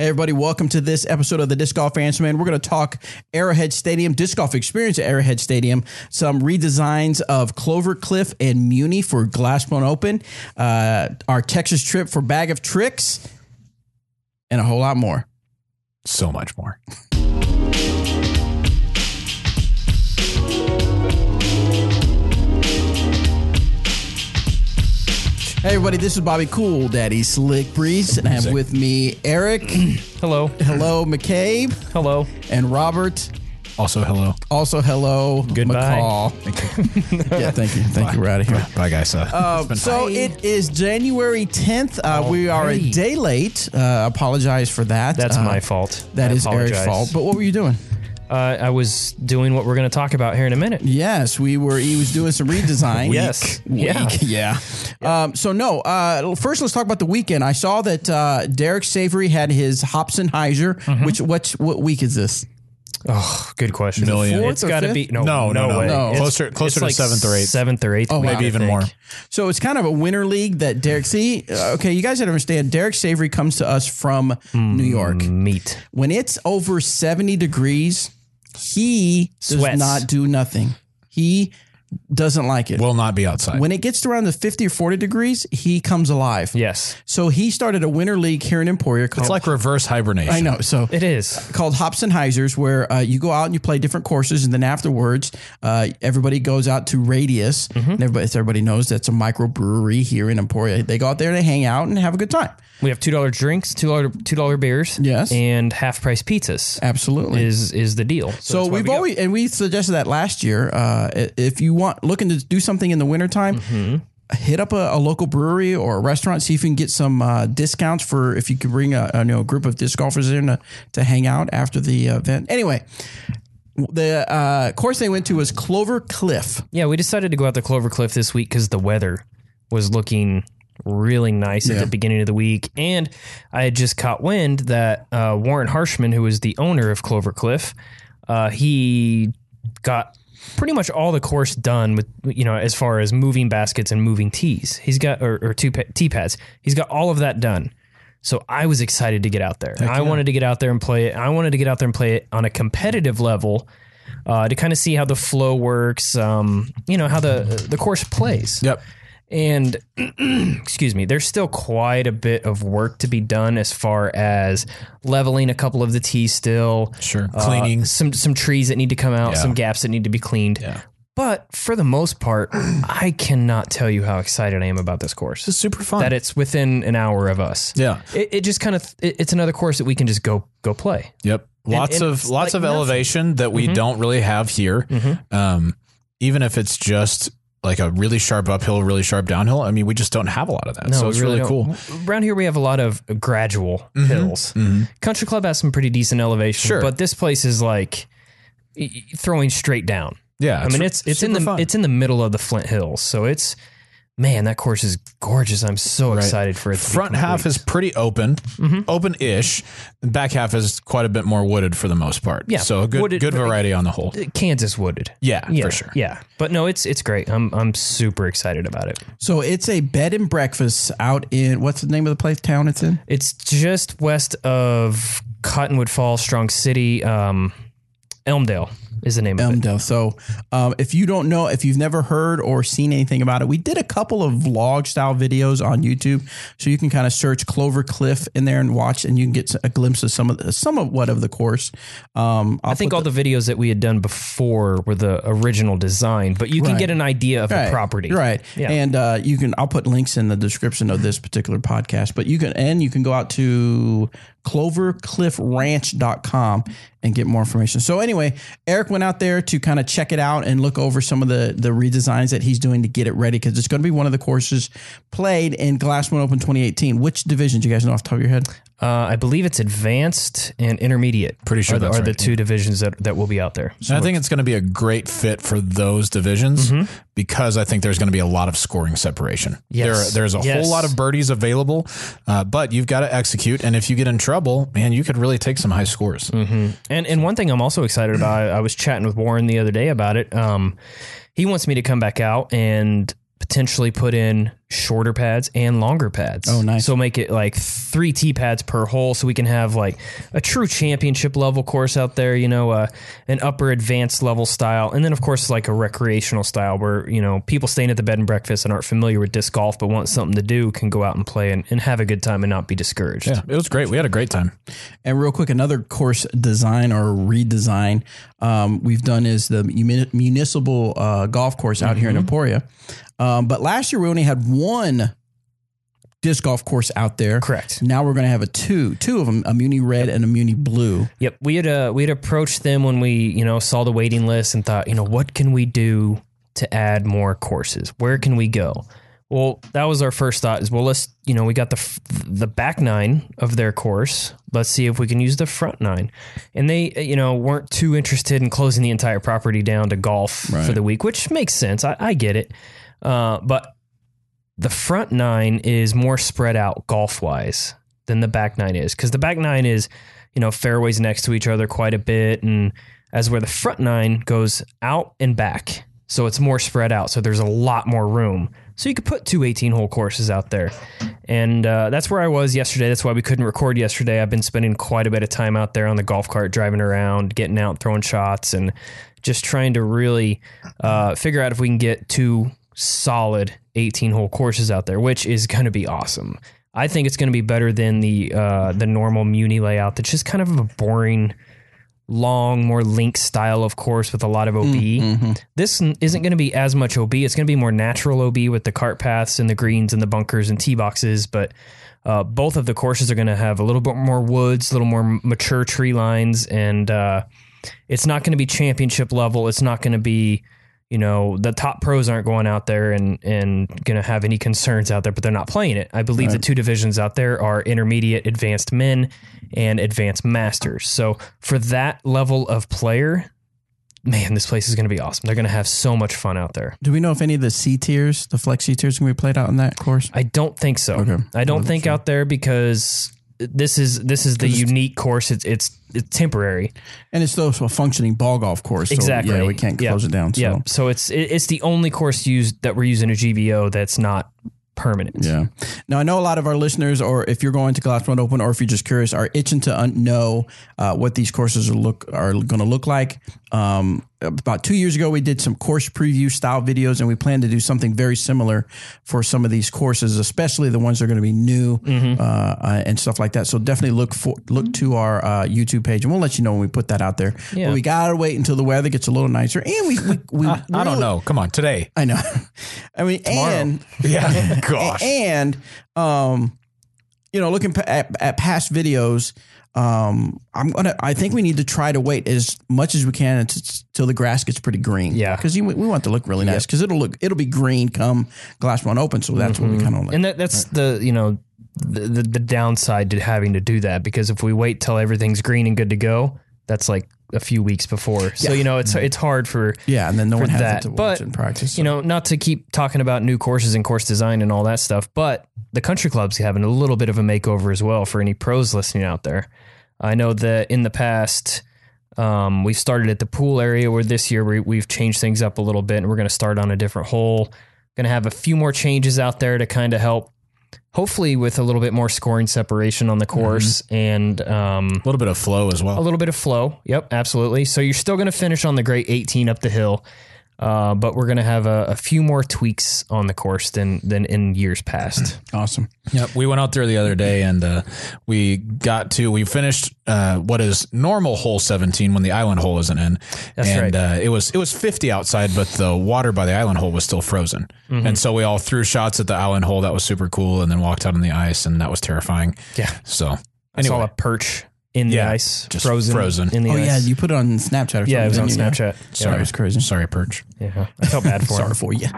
Hey, everybody, welcome to this episode of the Disc Golf Answer Man. We're going to talk Arrowhead Stadium, disc golf experience at Arrowhead Stadium, some redesigns of Clover Cliff and Muni for Glass Blown Open, uh, our Texas trip for Bag of Tricks, and a whole lot more. So much more. Hey, everybody, this is Bobby Cool, Daddy Slick Breeze, and I have with me Eric, Hello. hello, McCabe, Hello. and Robert. Also, hello. Also, hello, Goodbye. McCall. yeah, thank you. Thank you. We're out of here. Bye, guys. Uh, Uh, so fun. it is January 10th. Uh, we are a day late. Uh, apologize for that. That's Uh, my fault. That I is Eric's apologize. fault. But what were you doing? Uh, I was doing what we're going to talk about here in a minute. Yes, we were. He was doing some redesign. Yes. Weak. Yeah. yeah. Um, so no. Uh, first, let's talk about the weekend. I saw that uh, Derek Savory had his Hops and Heiser. Mm-hmm. Which what what week is this? Oh, good question. Million. Fourth It's or got to fifth? be no, No, no, no. way. No. It's- Closer- closer it's to like seventh or eighth. Seventh or eighth. Oh, maybe even more. So it's kind of a winter league that Derek. See, uh, okay, you guys got to understand. Derek Savory comes to us from Hmm. New York. Meat. when it's over 70 degrees, he does not do nothing. He doesn't like it. Will not be outside. when it gets to around the 50 or 40 degrees, he comes alive. Yes, So he started a winter league here in Emporia called it's like reverse hibernation. I know. So it is. called Hops and Heisers, where uh, you go out and you play different courses, and then afterwards, uh, everybody goes out to Radius. Mm-hmm. And everybody, everybody knows that's a microbrewery here in Emporia. They go out there, and they hang out, and have a good time. We have two dollar drinks, two dollar two dollar beers, Yes. and half price pizzas. Absolutely. Is is the deal? So why we've we always and we suggested that last year. Uh, if you want looking to do something in the wintertime, Mm-hmm. hit up a, a local brewery or a restaurant. See if you can get some uh, discounts for if you could bring a, a you know, group of disc golfers in to, to hang out after the event. Anyway, the uh, course they went to was Clover Cliff. Yeah, we decided to go out to Clover Cliff this week because the weather was looking really nice Yeah. at the beginning of the week, and I had just caught wind that uh, Warren Harshman, who is the owner of Clover Cliff, uh, he got pretty much all the course done with you know as far as moving baskets and moving tees. He's got or, or two tee pads. He's got all of that done. So I was excited to get out there. I wanted to get out there and play it. I wanted to get out there and play it on a competitive level uh, to kind of see how the flow works. Um, you know how the the course plays. Yep. And excuse me, there's still quite a bit of work to be done as far as leveling a couple of the tees. Still, Sure. Uh, Cleaning. some some trees that need to come out, Yeah. some gaps that need to be cleaned. Yeah. But for the most part, I cannot tell you how excited I am about this course. It's super fun. That it's within an hour of us. yeah. It, it just kind of it, it's another course that we can just go go play. Yep. Lots and of lots like of nothing. elevation that we don't really have here. Um, even if it's just like a really sharp uphill, really sharp downhill. I mean, we just don't have a lot of that. so it's really, don't. cool. Around here, we have a lot of gradual mm-hmm, hills. Mm-hmm. Country Club has some pretty decent elevation, Sure. but this place is like throwing straight down. Yeah. I mean, it's it's in the fun. it's in the middle of the Flint Hills, so it's man, that course is gorgeous. I'm so excited for it. To front half is pretty open, open-ish. Back half is quite a bit more wooded for the most part. Yeah, So a good wooded- good variety on the whole. Kansas wooded. Yeah, Yeah, for sure. Yeah, but no, it's it's great. I'm I'm super excited about it. So it's a bed and breakfast out in what's the name of the place town it's in? It's just west of Cottonwood Falls, Strong City, um, Elmdale is the name of it. Elmdale. So, um, if you don't know, if you've never heard or seen anything about it, we did a couple of vlog style videos on YouTube, so you can kind of search Clover Cliff in there and watch, and you can get a glimpse of some of the, some of what of the course. Um, I'll think all the videos that we had done before were the original design, but you can Right. get an idea of Right, the property. right? Yeah. And uh, you can. I'll put links in the description of this particular podcast, but you can and you can go out to clovercliffranch.com and get more information. So anyway, Eric went out there to kind of check it out and look over some of the the redesigns that he's doing to get it ready because it's going to be one of the courses played in Glass Blown Open 2018. Which division do you guys know off the top of your head? Uh, I believe it's advanced and intermediate. Pretty sure are the, are the two divisions that, that will be out there. And I think it's going to be a great fit for those divisions Mm-hmm. because I think there's going to be a lot of scoring separation. Yes. There, there's a Yes. whole lot of birdies available, uh, but you've got to execute. And if you get in trouble, man, you could really take some high scores. And and one thing I'm also excited about, I, I was chatting with Warren the other day about it. Um, he wants me to come back out and potentially put in shorter pads and longer pads. Oh, nice. So make it like three tee pads per hole, so we can have like a true championship level course out there. You know, uh, an upper advanced level style, and then of course like a recreational style where you know people staying at the bed and breakfast and aren't familiar with disc golf but want something to do can go out and play and, and have a good time and not be discouraged. Yeah, it was great. We had a great time. And real quick, another course design or redesign um, we've done is the municipal uh, golf course out here in Emporia. Um, but last year we only had one disc golf course out there. Correct. Now we're going to have a two, two of them, a Muni Red and a Muni Blue. Yep, we had uh, we had approached them when we you know saw the waiting list and thought you know what can we do to add more courses? Where can we go? Well, that was our first thought. Is well, let's you know we got the f- the back nine of their course. Let's see if we can use the front nine. And they uh, you know weren't too interested in closing the entire property down to golf for the week, which makes sense. I, I get it, uh, but the front nine is more spread out golf wise than the back nine is because the back nine is you know fairways next to each other quite a bit and as where the front nine goes out and back so it's more spread out so there's a lot more room. So you could put two 18 hole courses out there. And uh, that's where i was yesterday. That's why we couldn't record yesterday. I've been spending quite a bit of time out there on the golf cart driving around getting out throwing shots and just trying to really uh, figure out if we can get two solid 18 hole courses out there, which is going to be awesome. I think it's going to be better than the uh, the normal Muni layout. That's just kind of a boring, long, more link style of course with a lot of OB. This isn't going to be as much OB. It's going to be more natural OB with the cart paths and the greens and the bunkers and tee boxes. But uh, both of the courses are going to have a little bit more woods, a little more mature tree lines, and uh, it's not going to be championship level. It's not going to be, you know, the top pros aren't going out there and and going to have any concerns out there, but they're not playing it. I believe the two divisions out there are intermediate, advanced men, and advanced masters. So for that level of player, man, this place is going to be awesome. They're going to have so much fun out there. Do we know if any of the C tiers, the flex C tiers, can be played out on that course? I don't think so. Okay. I don't think out there because this is this is the unique course. It's it's it's temporary. And it's still a functioning ball golf course. So Exactly. Yeah, we can't close it down. So. Yeah. So it's it, it's the only course used that we're using a GBO that's not permanent. Yeah. Now I know a lot of our listeners, or if you're going to Glass Blown Open, or if you're just curious, are itching to un- know uh, what these courses are look are going to look like. Um, about two years ago, we did some course preview style videos, and we plan to do something very similar for some of these courses, especially the ones that are going to be new Mm-hmm. uh, uh, and stuff like that. So definitely look for look to our uh, YouTube page, and we'll let you know when we put that out there. Yeah. But we gotta wait until the weather gets a little nicer, and we we, we I don't know. Come on, today. I know. I mean, and Yeah. Gosh. and um, you know, looking at, at past videos, um, I'm gonna. I think we need to try to wait as much as we can until the grass gets pretty green. Yeah. because we want it to look really nice. Because it'll look it'll be green come Glass Blown Open. So that's what we kind of like. And that that's the you know the, the the downside to having to do that because if we wait till everything's green and good to go, that's like a few weeks before. So you know it's it's hard for yeah, and then no one has that. it to watch But, and practice. you know, not to keep talking about new courses and course design and all that stuff, but the country club's having a little bit of a makeover as well for any pros listening out there. I know that in the past, um, we've started at the pool area where this year we, we've changed things up a little bit and we're going to start on a different hole. Going to have a few more changes out there to kind of help, hopefully, with a little bit more scoring separation on the course and um, A little bit of flow as well. a little bit of flow. Yep, absolutely. So you're still going to finish on the great 18 up the hill, uh, but we're going to have a, a few more tweaks on the course than than in years past. awesome. Yep. We went out there the other day and uh, we got to, we finished uh, what is normal hole 17 when the island hole isn't in. That's and right. uh, it was it was 50 outside, but the water by the island hole was still frozen. Mm-hmm. And so we all threw shots at the island hole. That was super cool. And then walked out on the ice and that was terrifying. Yeah, So I saw anyway, a perch in the Yeah, ice, just frozen, frozen. in the Oh ice. yeah, you put it on Snapchat. Or yeah, it was on something, didn't you? Snapchat. Sorry, it's crazy. sorry, Perch. Yeah, yeah. I felt bad for Sorry him. for you.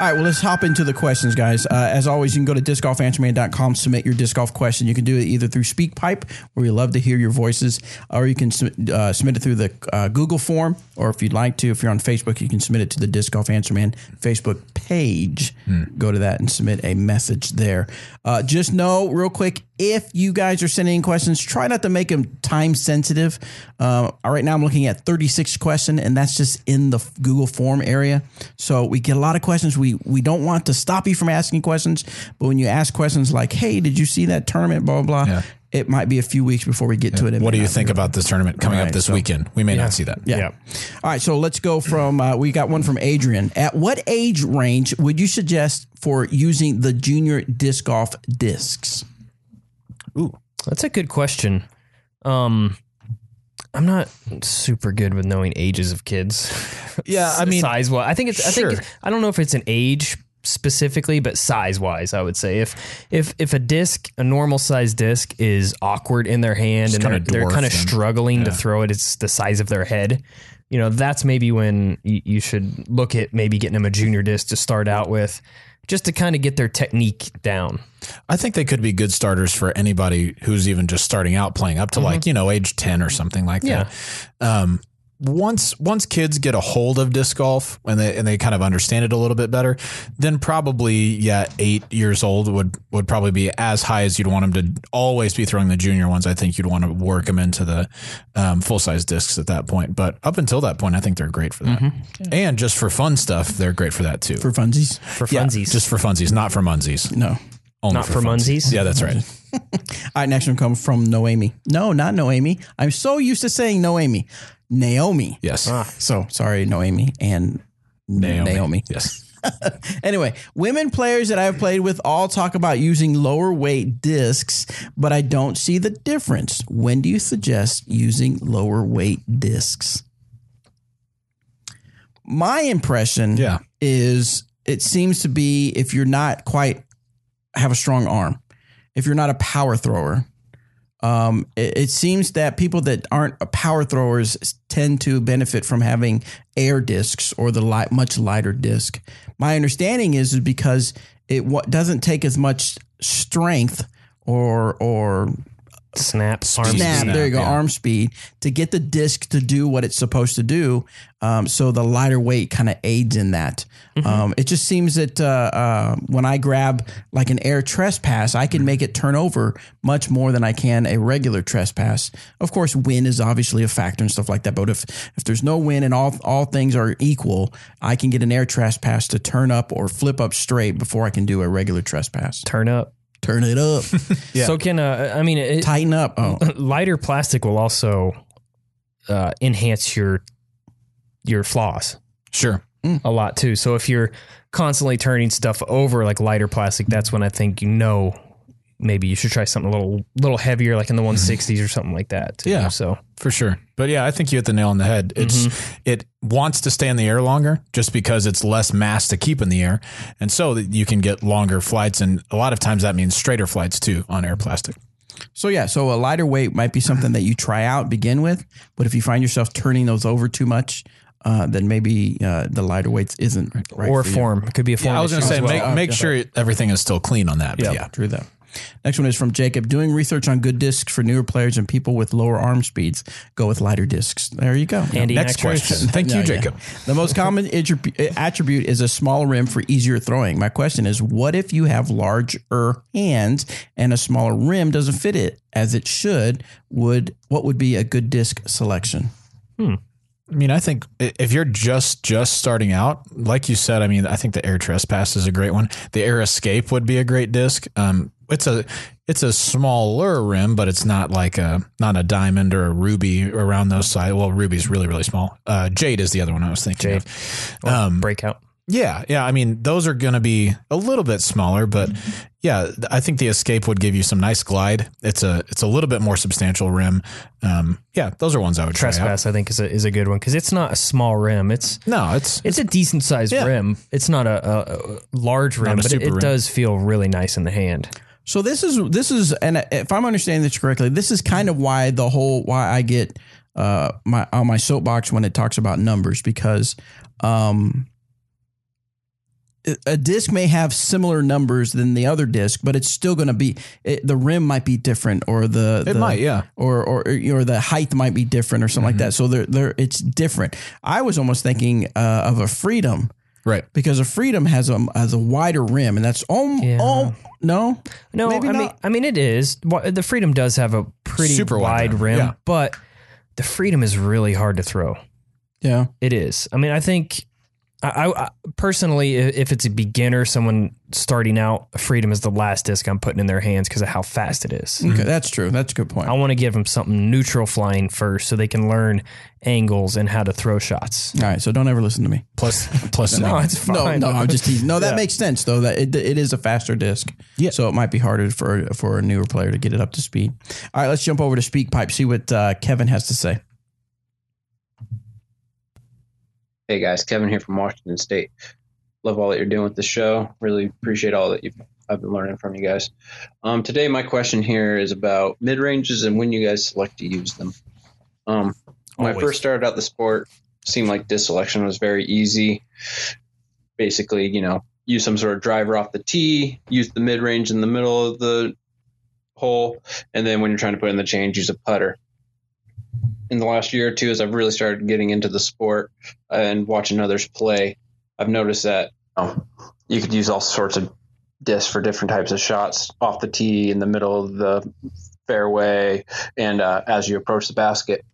All right, well, let's hop into the questions, guys. Uh, as always, you can go to discgolfanswerman.com, submit your disc golf question. You can do it either through SpeakPipe, where we love to hear your voices, or you can uh, submit it through the uh, Google form, or if you'd like to, if you're on Facebook, you can submit it to the Disc Golf Answer Man Facebook page. Go to that and submit a message there. Uh, just know, real quick, if you guys are sending in questions, try not to make them time sensitive. Uh, right now, I'm looking at 36 question, and that's just in the Google form area. So we get a lot of questions. We we don't want to stop you from asking questions, but when you ask questions like, "Hey, did you see that tournament?" Blah blah blah. Yeah. It might be a few weeks before we get to it. It What do you think be- about this tournament coming Right, up this so- weekend? We may not see that. Yeah. Yeah. All right. So let's go from. Uh, we got one from Adrian. At what age range would you suggest for using the junior disc golf discs? Ooh, that's a good question. Um, I'm not super good with knowing ages of kids. Yeah, I mean, size wise, I think it's. I think it's, I don't know if it's an age specifically, but size wise, I would say if if if a disc, a normal size disc, is awkward in their hand and they're, they're kind of struggling to throw it, it's the size of their head. You know, that's maybe when you, you should look at maybe getting them a junior disc to start out with, just to kind of get their technique down. I think they could be good starters for anybody who's even just starting out playing up to like, you know, age 10 or something like Yeah. that. Um, once once kids get a hold of disc golf and they and they kind of understand it a little bit better, then probably yeah, eight years old would would probably be as high as you'd want them to always be throwing the junior ones. I think you'd want to work them into the um, full size discs at that point. But up until that point, I think they're great for that. And just for fun stuff, they're great for that too. For funsies? For Yeah, just for funsies, not for munsies. No. Only Not for munsies? Yeah, that's right. All right, next one comes from Noemi. No, not Noemi. I'm so used to saying Noemi. Naomi. Yes. Ah. So sorry, Noemi and Naomi. Naomi. Yes. Anyway, women players that I've played with all talk about using lower weight discs, but I don't see the difference. When do you suggest using lower weight discs? My impression Yeah. is it seems to be if you're not quite have a strong arm, if you're not a power thrower, um, it, it seems that people that aren't power throwers tend to benefit from having air discs or the light, much lighter disc. My understanding is, is because it wa- doesn't take as much strength or or snap, arm snap, speed. there you go, yeah. arm speed to get the disc to do what it's supposed to do. Um, so the lighter weight kind of aids in that. Mm-hmm. Um, it just seems that uh, uh, when I grab like an air trespass, I can make it turn over much more than I can a regular trespass. Of course, wind is obviously a factor and stuff like that. But if if there's no wind and all all things are equal, I can get an air trespass to turn up or flip up straight before I can do a regular trespass. Turn up. Turn it up, So can uh, I mean it, tighten up. Oh, lighter plastic will also uh, enhance your your flaws Sure. a lot too. So if you're constantly turning stuff over like lighter plastic, that's when I think you know maybe you should try something a little little heavier, like in the 160s or something like that. too. Yeah. So For sure. But yeah, I think you hit the nail on the head. It's it wants to stay in the air longer just because it's less mass to keep in the air. And so that you can get longer flights and a lot of times that means straighter flights too on air plastic. So yeah, so a lighter weight might be something that you try out begin with, but if you find yourself turning those over too much, uh, then maybe uh, the lighter weights isn't right. or for you. form. It could be a form. I was going to say well. make make sure everything is still clean on that. But Yeah. yeah. True that. Next one is from Jacob. Doing research on good discs for newer players and people with lower arm speeds. Go with lighter discs. There you go. Andy Next Mac choice. question. Thank Yeah, you, yeah. Jacob. The most common attribute is a smaller rim for easier throwing. My question is, what if you have larger hands and a smaller rim doesn't fit it as it should? Would what would be a good disc selection? I mean, I think if you're just just starting out, like you said, I mean, I think the Air Trespass is a great one. The Air Escape would be a great disc. Um, it's a it's a smaller rim, but it's not like a not a diamond or a ruby around those sides. Well, ruby's really really small. Uh, Jade is the other one I was thinking Jade. of. Um, breakout. yeah, yeah. I mean, those are going to be a little bit smaller, but yeah, I think the Escape would give you some nice glide. It's a it's a little bit more substantial rim. Um, yeah, those are ones I would try out. Trespass, I think, is a is a good one because it's not a small rim. It's No, it's it's a decent sized Yeah. rim. It's not a, a, large rim, but it, it rim. does feel really nice in the hand. So this is this is and if I'm understanding this correctly, this is kind of why the whole why I get uh my on my soapbox when it talks about numbers because um a disc may have similar numbers than the other disc, but it's still going to be it, the rim might be different, or the It the- might, yeah. or or or the height might be different, or something like that. So they're, they're it's different. I was almost thinking uh, of a Freedom Right. because a Freedom has a has a wider rim, and that's om, Yeah. om no No, Maybe I mean. I mean, it is. The Freedom does have a pretty Super wide wide rim, rim, yeah. but the Freedom is really hard to throw. yeah It is. I mean, I think I, I I- personally, if it's a beginner, someone starting out, Freedom is the last disc I'm putting in their hands because of how fast it is. okay that's true that's a good point. I want to give them something neutral flying first, so they can learn angles and how to throw shots. All right, so don't ever listen to me. Plus, plus, No, it's fine. No, no, I'm just teasing. No, that Yeah. makes sense though. That it, it is a faster disc. Yeah. So it might be harder for for a newer player to get it up to speed. All right, let's jump over to SpeakPipe. See what uh, Kevin has to say. Hey guys, Kevin here from Washington State. Love all that you're doing with the show. Really appreciate all that you've I've been learning from you guys. Um, today, my question here is about mid ranges and when you guys select to use them. Um, when I first started out the sport, seemed like disc selection was very easy. Basically, you know, use some sort of driver off the tee, use the mid range in the middle of the hole, and then when you're trying to put in the change, use a putter. In the last year or two, as I've really started getting into the sport, and watching others play, I've noticed that um, you could use all sorts of discs for different types of shots off the tee, in the middle of the fairway, and uh, as you approach the basket.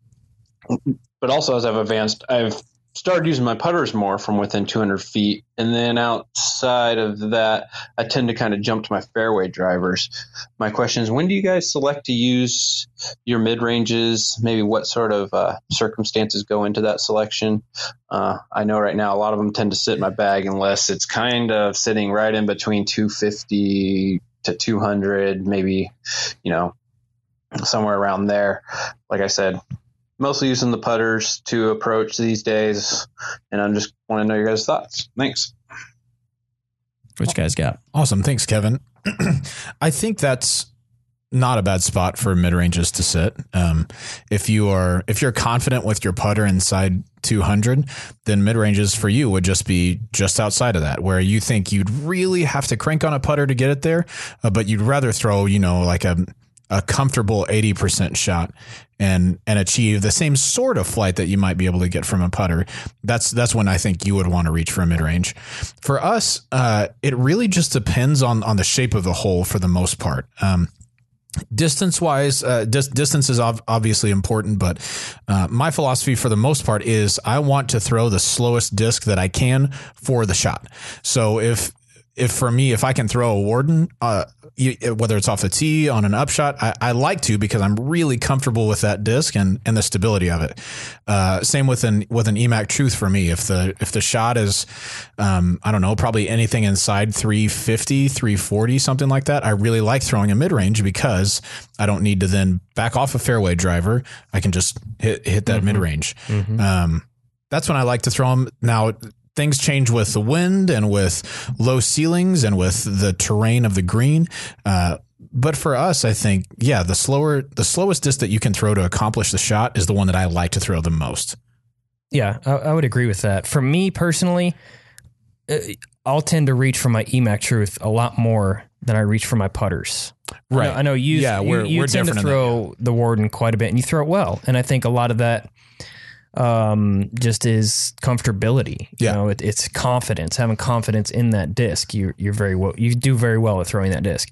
But also, as I've advanced, I've started using my putters more from within 200 feet, and then outside of that, I tend to kind of jump to my fairway drivers. My question is, when do you guys select to use your mid ranges? Maybe what sort of uh, circumstances go into that selection? Uh, I know right now a lot of them tend to sit in my bag unless it's kind of sitting right in between 250 to 200, maybe, you know, somewhere around there. Like I said, mostly using the putters to approach these days, and I'm just want to know your guys' thoughts. Thanks. What you guys got? Awesome. Thanks, Kevin. I think that's not a bad spot for mid ranges to sit. Um, if you are if you're confident with your putter inside 200, then mid ranges for you would just be just outside of that, where you think you'd really have to crank on a putter to get it there, uh, but you'd rather throw you know like a a comfortable 80% shot and and achieve the same sort of flight that you might be able to get from a putter that's that's when i think you would want to reach for a mid-range. For us uh, it really just depends on on the shape of the hole for the most part. Um, distance wise uh, dis- distance is ov- obviously important but uh, my philosophy for the most part is i want to throw the slowest disc that i can for the shot. So if if for me, if I can throw a warden, uh, whether it's off the tee on an upshot, I, I like to because I'm really comfortable with that disc and, and the stability of it. Uh, same with an with an EMAC Truth for me. If the if the shot is, um, I don't know, probably anything inside 350, 340, something like that, I really like throwing a mid range because I don't need to then back off a fairway driver. I can just hit hit that mid range. Um, that's when I like to throw them. Now, things change with the wind and with low ceilings and with the terrain of the green. Uh, but for us, I think, yeah, the slower, the slowest disc that you can throw to accomplish the shot is the one that I like to throw the most. Yeah, I, I would agree with that. For me personally, uh, I'll tend to reach for my EMAC Truth a lot more than I reach for my putters. I know, I know you. Yeah, you, we're- you we're tend to throw the Warden quite a bit, and you throw it well. And I think a lot of that um, just is comfortability. You Yeah. know, it, it's confidence, having confidence in that disc. You you're very well. You do very well at throwing that disc.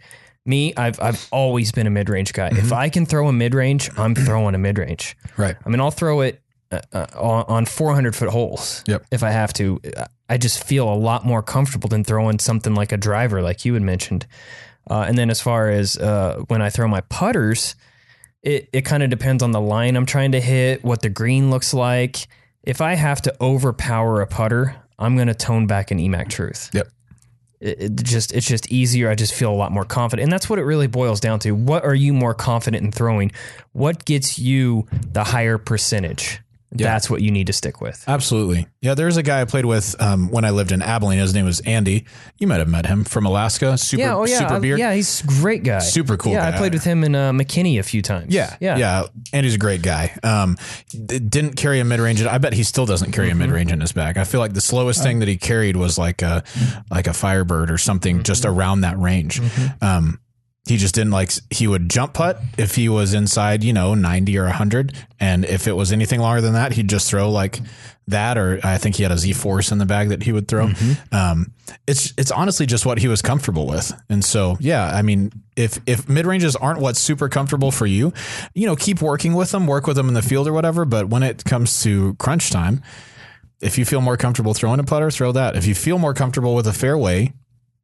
Me, I've I've always been a mid range guy. If I can throw a mid range, I'm throwing a mid range. Right. I mean, I'll throw it uh, uh, on on 400 foot holes. Yep. If I have to, I just feel a lot more comfortable than throwing something like a driver, like you had mentioned. Uh, and then as far as uh, when I throw my putters, it it kind of depends on the line I'm trying to hit, what the green looks like. If I have to overpower a putter, I'm going to tone back an EMAC Truth. Yep. It, it just it's just easier. I just feel a lot more confident, and that's what it really boils down to. What are you more confident in throwing? What gets you the higher percentage? That's what you need to stick with. Absolutely. Yeah, there's a guy I played with um, when I lived in Abilene. His name was Andy. You might have met him from Alaska. Super, yeah, oh yeah, super beard. yeah. He's a great guy. Super cool Yeah, guy. I played with him in uh, McKinney a few times. Yeah, yeah, yeah. Andy's a great guy. Um, d- didn't carry a mid range. I bet he still doesn't carry a mid range in his bag. I feel like the slowest thing that he carried was like a like a Firebird or something just around that range. Um, he just didn't like. He would jump putt if he was inside, you know, ninety or hundred, and if it was anything longer than that, he'd just throw like that. Or I think he had a Z Force in the bag that he would throw. Um, it's it's honestly just what he was comfortable with, and so yeah, I mean, if if mid ranges aren't what's super comfortable for you, you know, keep working with them, work with them in the field or whatever. But when it comes to crunch time, if you feel more comfortable throwing a putter, throw that. If you feel more comfortable with a fairway,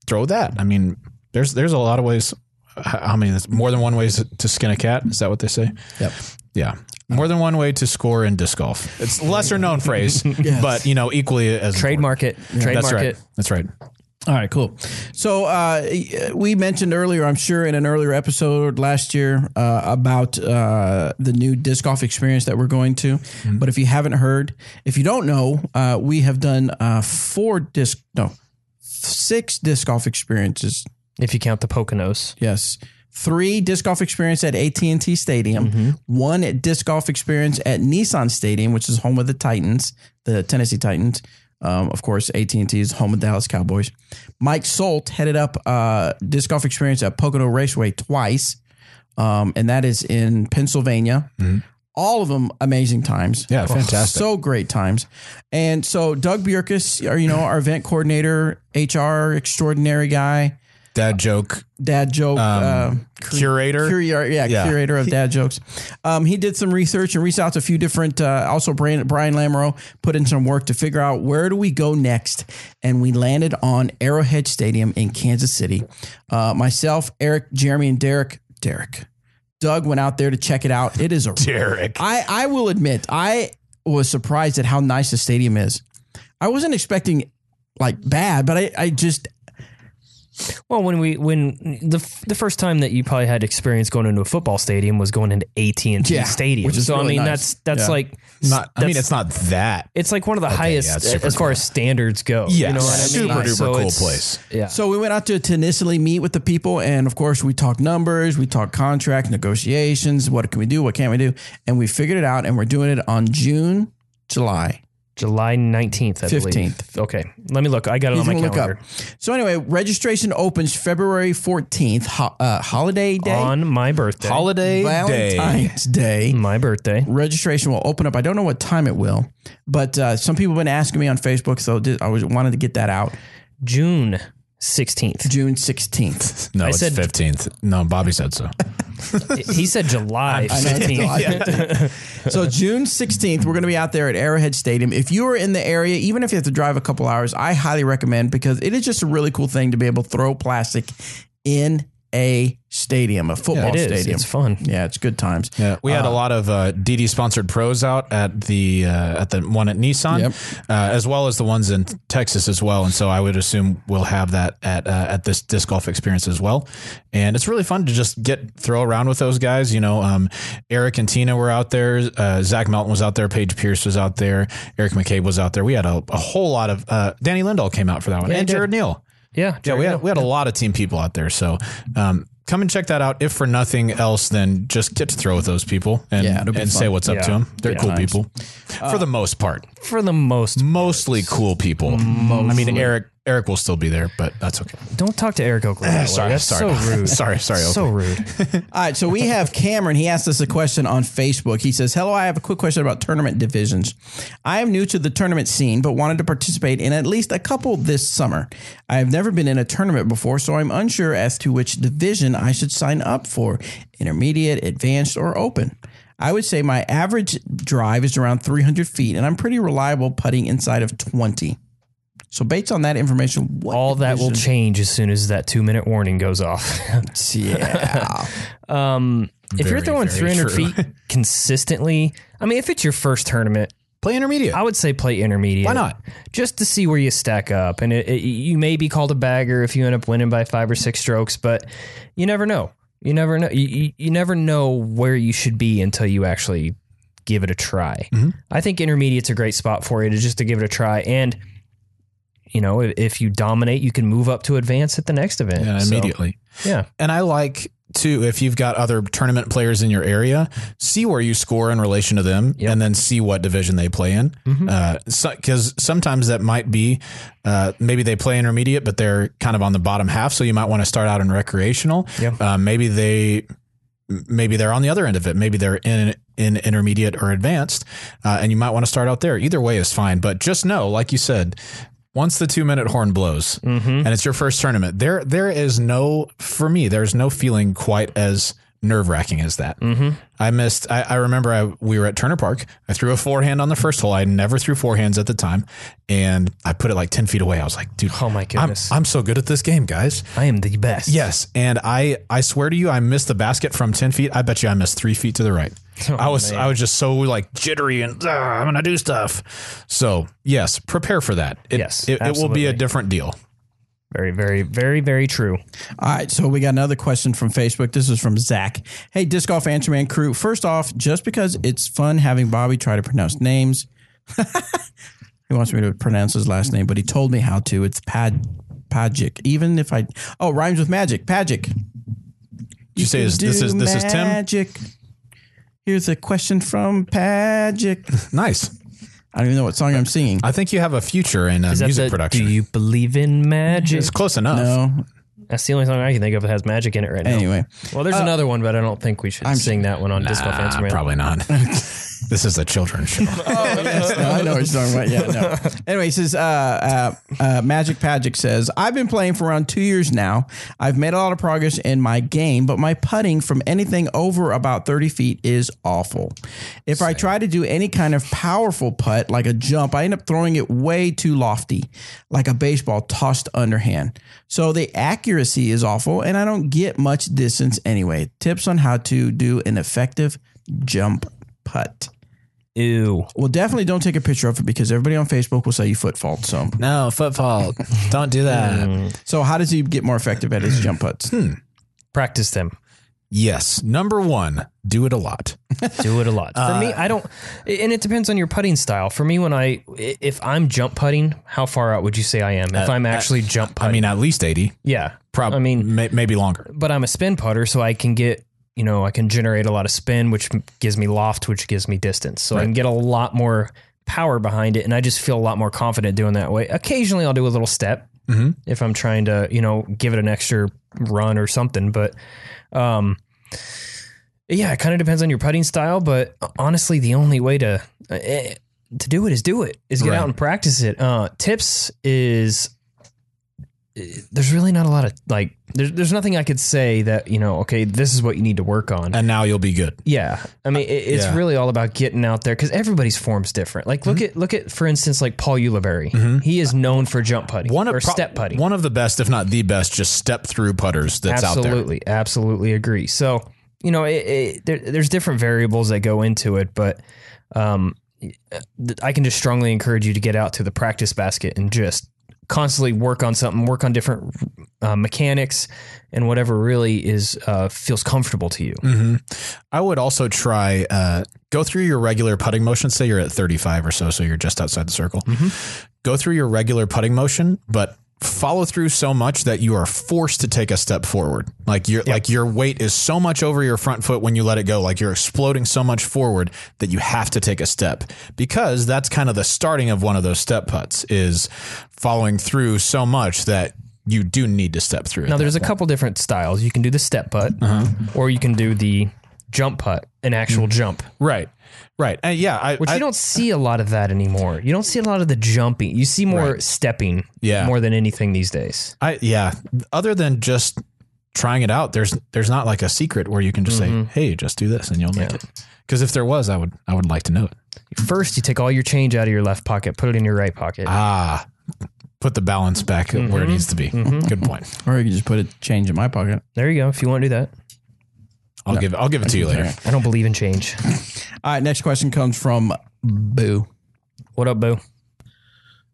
throw that. I mean, there's there's a lot of ways. How many? There's more than one ways to skin a cat. Is that what they say? Yep. Yeah. More than one way to score in disc golf. It's a lesser known phrase, but you know, equally as Trademark it. important. Trademark That's right. it. That's right. All right, cool. So uh, we mentioned earlier, I'm sure in an earlier episode last year uh, about uh, the new disc golf experience that we're going to. But if you haven't heard, if you don't know, uh, we have done uh, four disc, no, six disc golf experiences. If you count the Poconos. Yes. Three disc golf experience at AT&T Stadium, one at disc golf experience at Nissan Stadium, which is home of the Titans, the Tennessee Titans. Um, of course, AT&T is home of Dallas Cowboys. Mike Solt headed up uh, disc golf experience at Pocono Raceway twice, um, and that is in Pennsylvania. All of them amazing times. Yeah, fantastic. So great times. And so Doug Bjerkaas, you know, our event coordinator, HR extraordinary guy, Dad joke dad joke uh, curator. curator, yeah, Yeah. curator of dad jokes. Um, he did some research and reached out to a few different. Uh, also, Brian, Brian Lamoureux put in some work to figure out where do we go next, and we landed on Arrowhead Stadium in Kansas City. Uh, myself, Eric, Jeremy, and Derek. Derek, Doug went out there to check it out. It is a Derek. I I will admit I was surprised at how nice the stadium is. I wasn't expecting like bad, but I I just Well, when we when the f- the first time that you probably had experience going into a football stadium was going into AT and T Stadium. which is so I mean nice. that's that's Yeah. like Not. I mean, it's not that. it's like one of the yeah, highest super as far cool. as standards go. Yeah, you know what I mean? super duper So cool place. Yeah. So we went out to Tenissily meet with the people, and of course we talked numbers, we talked contract negotiations, what can we do, what can't we do, and we figured it out, and we're doing it on June, July. July 19th, I 15th. believe. Okay. Let me look. I got it He's on my gonna look calendar. up. So anyway, registration opens February fourteenth, ho- uh, holiday day, On my birthday. Holiday day. Valentine's Day. my birthday. Registration will open up. I don't know what time it will, but uh, some people have been asking me on Facebook, so I was wanted to get that out. June 16th. June sixteenth. No, I it's said- fifteenth. No, Bobby said so. he said July I know, 15th. so June 16th, we're going to be out there at Arrowhead Stadium. If you are in the area, even if you have to drive a couple hours, I highly recommend because it is just a really cool thing to be able to throw plastic in a stadium, a football It is. stadium. It's fun. Yeah, it's good times. Yeah, we had a lot of uh, DD sponsored pros out at the uh, at the one at Nissan, Yep. uh, as well as the ones in Texas as well. And so I would assume we'll have that at uh, at this disc golf experience as well. And it's really fun to just get throw around with those guys. You know, um, Eric and Tina were out there. Uh, Zach Melton was out there. Paige Pierce was out there. Eric McCabe was out there. We had a, a whole lot of uh, Danny Lindahl came out for that one, Yeah, and. Jared Neal. Yeah. Yeah, we had, we had a lot of team people out there. So um, come and check that out. If for nothing else, then just get to throw with those people and, Yeah, and say what's up Yeah. to them. They're Yeah. cool Nice. people for the most part. For the most. Mostly cool people. I mean, Eric Eric will still be there, but that's okay. Don't talk to Eric Oakley. Eh, that way. Sorry, That's sorry. so rude. sorry, sorry. So Oakley. rude. All right, so we have Cameron. He asked us a question on Facebook. He says, Hello, I have a quick question about tournament divisions. I am new to the tournament scene, but wanted to participate in at least a couple this summer. I have never been in a tournament before, so I'm unsure as to which division I should sign up for intermediate, advanced, or open. I would say my average drive is around 300 feet, and I'm pretty reliable putting inside of 20. So, based on that information, what All that will change as soon as that two minute warning goes off. Yeah. um, if you're throwing 300 true. feet consistently, I mean, if it's your first tournament, Play intermediate. I would say play intermediate. Why not? Just to see where you stack up. And it, it, you may be called a bagger if you end up winning by five or six strokes, but you never know. You never know. You, you, you never know where you should be until you actually give it a try. Mm-hmm. I think intermediate's a great spot for you to just to give it a try. And you know, if, you dominate, you can move up to advance at the next event Yeah, So, immediately. yeah, And I like too if you've got other tournament players in your area, see where you score in relation to them, Yep. and then see what division they play in. Because sometimes that might be uh, maybe they play intermediate, but they're kind of on the bottom half, so you might want to start out in recreational. Yep. Uh, maybe they maybe they're on the other end of it. Maybe they're in in intermediate or advanced, uh, and you might want to start out there. Either way is fine, but just know, like you said, once the two minute horn blows mm-hmm. and it's your first tournament, there there is no for me. There's no feeling quite as nerve wracking as that. I missed. I, I remember I, we were at Turner Park. I threw a forehand on the first hole. I never threw forehands at the time, and I put it like ten feet away. I was like, dude, Oh my I'm, goodness. I'm so good at this game, guys. I am the best. Yes, and I I swear to you, I missed the basket from ten feet. I bet you I missed three feet to the right. I was I was just so like jittery and "Ah, I'm gonna do stuff. So yes, prepare for that. It, Yes, it, it will be a different deal. Very, very, very, very true. All right, so we got another question from Facebook. This is from Zach. Hey, Disc Golf Answer Man crew. First off, just because it's fun having Bobby try to pronounce names, he wants me to pronounce his last name, but he told me how to. It's Pad Pagic. Even if I oh rhymes with magic, Pagic. Did you say is, this is this is Tim? Magic. Here's a question from Pagic. Nice. I don't even know what song I'm singing. I think you have a future in uh, Is that music the, production. Do you believe in magic? it's close enough. No. That's the only song I can think of that has magic in it right now. Anyway, Well, there's another one, but I don't think we should sing that one on Disc Golf Answer Ah, probably not. this is a children's show. oh, yes, no, I know what you're talking about. Yeah, no. Anyway, he says, uh, uh, uh, Magic Pagic says, I've been playing for around two years now. I've made a lot of progress in my game, but my putting from anything over about 30 feet is awful. If I try to do any kind of powerful putt, like a jump, I end up throwing it way too lofty, like a baseball tossed underhand. So the accuracy is awful, and I don't get much distance anyway. Tips on how to do an effective jump putt. Ew. Well, definitely don't take a picture of it because everybody on Facebook will say you foot fault. So, no, foot fault. Don't do that. Mm. so how does he get more effective at his jump putts? Hmm. Practice them. Yes. Number one, do it a lot. Do it a lot. For me, uh, I don't, and it depends on your putting style. For me, when I, if I'm jump putting, how far out would you say I am? If I'm actually jump I mean, at least 80. yeah, Probably. I mean, may, maybe longer. but I'm a spin putter, so I can get, you know, I can generate a lot of spin, which gives me loft, which gives me distance. So I can get a lot more power behind it, and I just feel a lot more confident doing that way. Occasionally, I'll do a little step if I'm trying to, you know, give it an extra run or something. But, um, yeah, it kind of depends on your putting style. But honestly, the only way to eh, to do it is do it. Is get Right. out and practice it. Uh, tips is there's really not a lot of like there's there's nothing I could say that you know okay this is what you need to work on. And now you'll be good. yeah, I mean it, it's yeah. really all about getting out there because everybody's form's different. Like look at look at for instance like Paul Ulibarri. He is known for jump putting One of or pro- step putting. One of the best, if not the best, just step through putters that's out there. absolutely, absolutely agree. So you know it, it, there, there's different variables that go into it, but um, I can just strongly encourage you to get out to the practice basket and just constantly work on something, work on different uh, mechanics and whatever really is uh, feels comfortable to you. I would also try uh, go through your regular putting motion. Say you're at 35 or so, so you're just outside the circle. Go through your regular putting motion, but follow through so much that you are forced to take a step forward. Like your like your weight is so much over your front foot when you let it go. Like you're exploding so much forward that you have to take a step because that's kind of the starting of one of those step putts is following through so much that you do need to step through. Now, there's a couple different styles. You can do the step putt, uh-huh. or you can do the jump putt, an actual mm-hmm. jump. right, right, and yeah, I, Which I- you don't see a lot of that anymore. You don't see a lot of the jumping. You see more stepping, Yeah. more than anything these days. I yeah. Other than just trying it out, there's there's not like a secret where you can just say, mm-hmm. "Hey, just do this," and you'll make it. Because if there was, I would I would like to know it. First, you take all your change out of your left pocket, put it in your right pocket. Ah, put the balance back mm-hmm. where it needs to be. Mm-hmm. Good point. Or you can just put a change in my pocket. there you go. If you want to do that, I'll give I'll give it to you later. I don't believe in change. All right, next question comes from Boo. What up, Boo?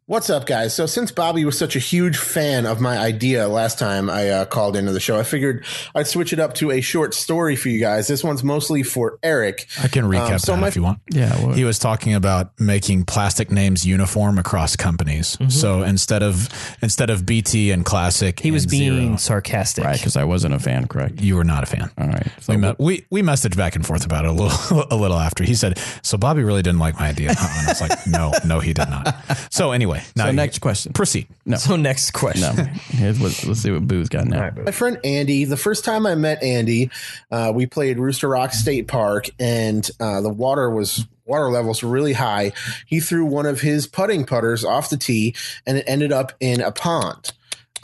What's up, guys? So, since Bobby was such a huge fan of my idea last time I uh, called into the show, I figured I'd switch it up to a short story for you guys. This one's mostly for Eric. I can recap Um, so that my- if you want. Yeah, well- he was talking about making plastic names uniform across companies. So instead of instead of BT and Classic, He was and being Zero, sarcastic. Right, because I wasn't a fan, correct? you were not a fan. All right. So We, me- we we messaged back and forth about it a little a little after. He said, "So Bobby really didn't like my idea." Uh-uh. And I was like, "No, no, he did not." So anyway, now so next question. proceed. So next question. No. Here's what, let's see what Boo's got now. My friend Andy, the first time I met Andy, uh, we played Rooster Rock State Park, and uh, the water was water levels were really high. He threw one of his putting putters off the tee, and it ended up in a pond.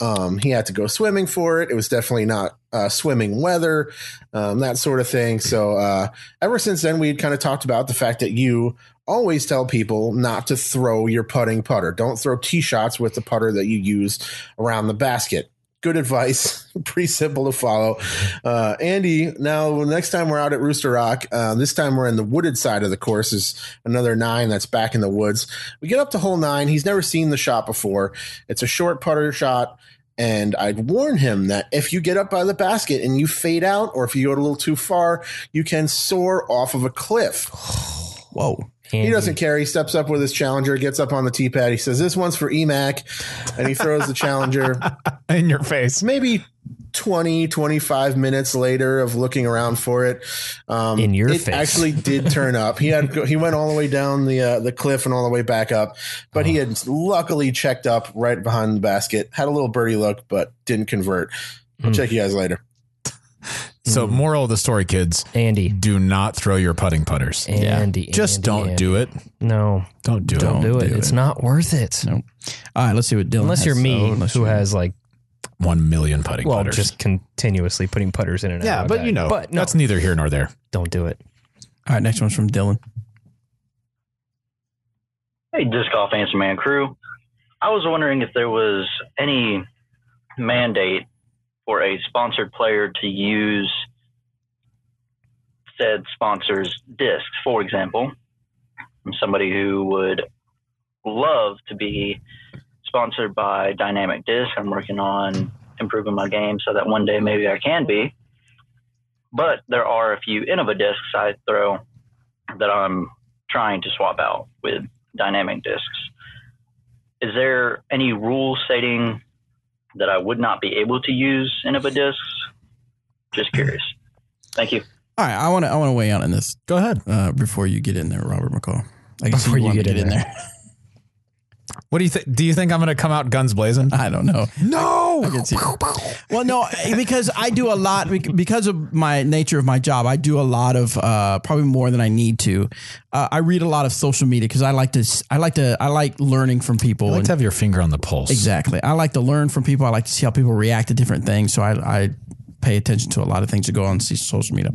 Um, he had to go swimming for it. It was definitely not uh, swimming weather, um, that sort of thing. So uh, ever since then, we had kind of talked about the fact that you always tell people not to throw your putting putter. Don't throw tee shots with the putter that you use around the basket. Good advice, pretty simple to follow. Uh, Andy, now next time we're out at Rooster Rock, uh, this time we're in the wooded side of the course. Is another nine that's back in the woods. We get up to hole nine. He's never seen the shot before. It's a short putter shot. And I'd warn him that if you get up by the basket and you fade out, or if you go a little too far, you can soar off of a cliff. Whoa. He doesn't care. He steps up with his challenger, gets up on the tee pad. He says, This one's for EMAC. And he throws the challenger. In your face. Maybe 20, 25 minutes later of looking around for it. Um, In your it face. actually did turn up. He had he went all the way down the uh, the cliff and all the way back up, but he had luckily checked up right behind the basket. Had a little birdie look, but didn't convert. I'll check you guys later. So mm-hmm. moral of the story, kids: Andy. do not throw your putting putters. Andy. Just Andy, don't Andy. do it. No. Don't do Don't it. do it. do It's it. not worth it. No. All right, let's see what Dylan Unless has. you're me, Oh, unless who you're- has like, One million putting well, putters. just continuously putting putters in and out. yeah, of but that. you know, but no, that's neither here nor there. don't do it. All right, next one's from Dylan. Hey, Disc Golf Answer Man crew. I was wondering if there was any mandate for a sponsored player to use said sponsor's discs, for example. I'm somebody who would love to be sponsored by Dynamic Disc. I'm working on improving my game so that one day maybe I can be. But there are a few Innova discs I throw that I'm trying to swap out with dynamic discs. Is there any rule stating that I would not be able to use Innova discs? Just curious. Thank you. All right, I want to I want to weigh in on this Go ahead. uh, before you get in there, Robert McCall. I can see Before you wanting get to in there. What do you think? Do you think I'm going to come out guns blazing? I don't know. No. can see- Well, no, because I do a lot because of my nature of my job. I do a lot of uh, probably more than I need to. Uh, I read a lot of social media because I like to. I like to. I like learning from people. I like and- to have your finger on the pulse. Exactly. I like to learn from people. I like to see how people react to different things. So I, I pay attention to a lot of things that go on see social media.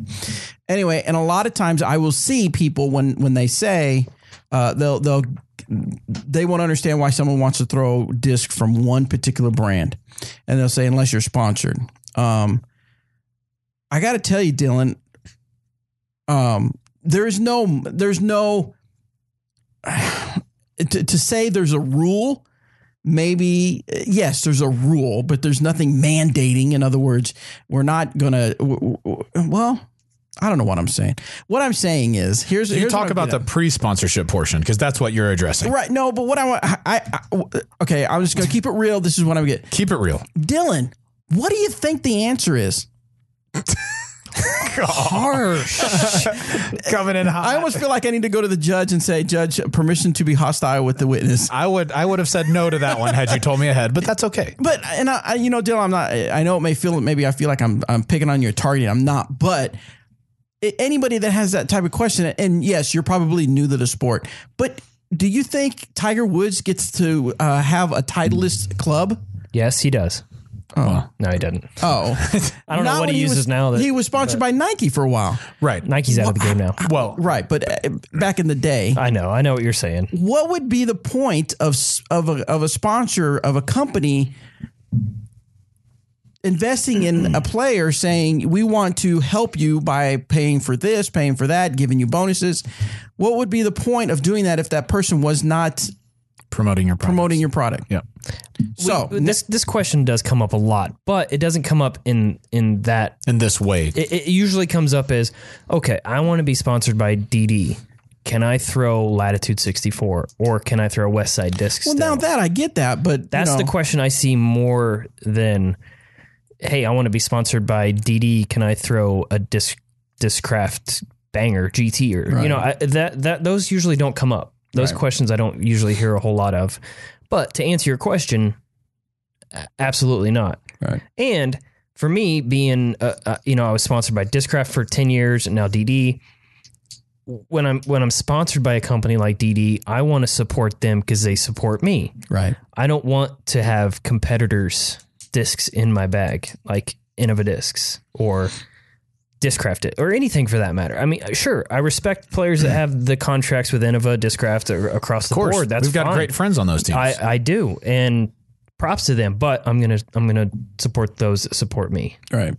Anyway, and a lot of times I will see people when when they say uh, they'll they'll they won't understand why someone wants to throw disc from one particular brand, and they'll say unless you're sponsored. Um, I got to tell you, Dylan. Um, there's no there's no to, to say there's a rule maybe yes there's a rule but there's nothing mandating in other words we're not gonna w- w- well i don't know what i'm saying what i'm saying is here's You here's talk about the pre-sponsorship portion because that's what you're addressing. right no but what i want I, I okay i'm just gonna keep it real this is what i'm getting Keep it real. dylan what do you think the answer is Harsh. Coming in hot. i almost feel like i need to go to the judge and say judge permission to be hostile with the witness I would I would have said no to that one had you told me ahead, but that's okay. But and I, you know, Dylan, I'm not. I know it may feel maybe I feel like I'm I'm picking on your target. I'm not, but anybody that has that type of question, and yes, you're probably new to the sport, but do you think Tiger Woods gets to uh, have a Titleist club? yes, he does. Oh, No, he doesn't. oh, I don't know what when he uses was, now. That he was sponsored by Nike for a while, Right. Nike's out of the game now. Well, right? But uh, back in the day, I know. I know what you're saying. what would be the point of of a, of a sponsor of a company investing in a player saying we want to help you by paying for this paying for that giving you bonuses what would be the point of doing that if that person was not promoting your products. promoting your product. Yeah. So this this question does come up a lot, but it doesn't come up in in that. in this way. It, it usually comes up as okay. I want to be sponsored by DD. Can I throw Latitude 64 or can I throw West Side Discs? well, now that I get that, but That's you know, the question I see more than, hey, I want to be sponsored by DD. Can I throw a disc Discraft Banger GT or you know I, that that those usually don't come up. Those questions I don't usually hear a whole lot of. But to answer your question, absolutely not. Right. And for me, being uh, uh, you know, I was sponsored by Discraft for ten years, and now DD. When I'm when I'm sponsored by a company like DD, I want to support them because they support me. right. I don't want to have competitors' discs in my bag, like Innova discs or Discraft it or anything for that matter. I mean, uh, sure, I respect players that have the contracts with Innova, Discraft or across the board. That's we've got fine. great friends on those teams. I, I do, and props to them. But I'm gonna I'm gonna support those that support me. Right.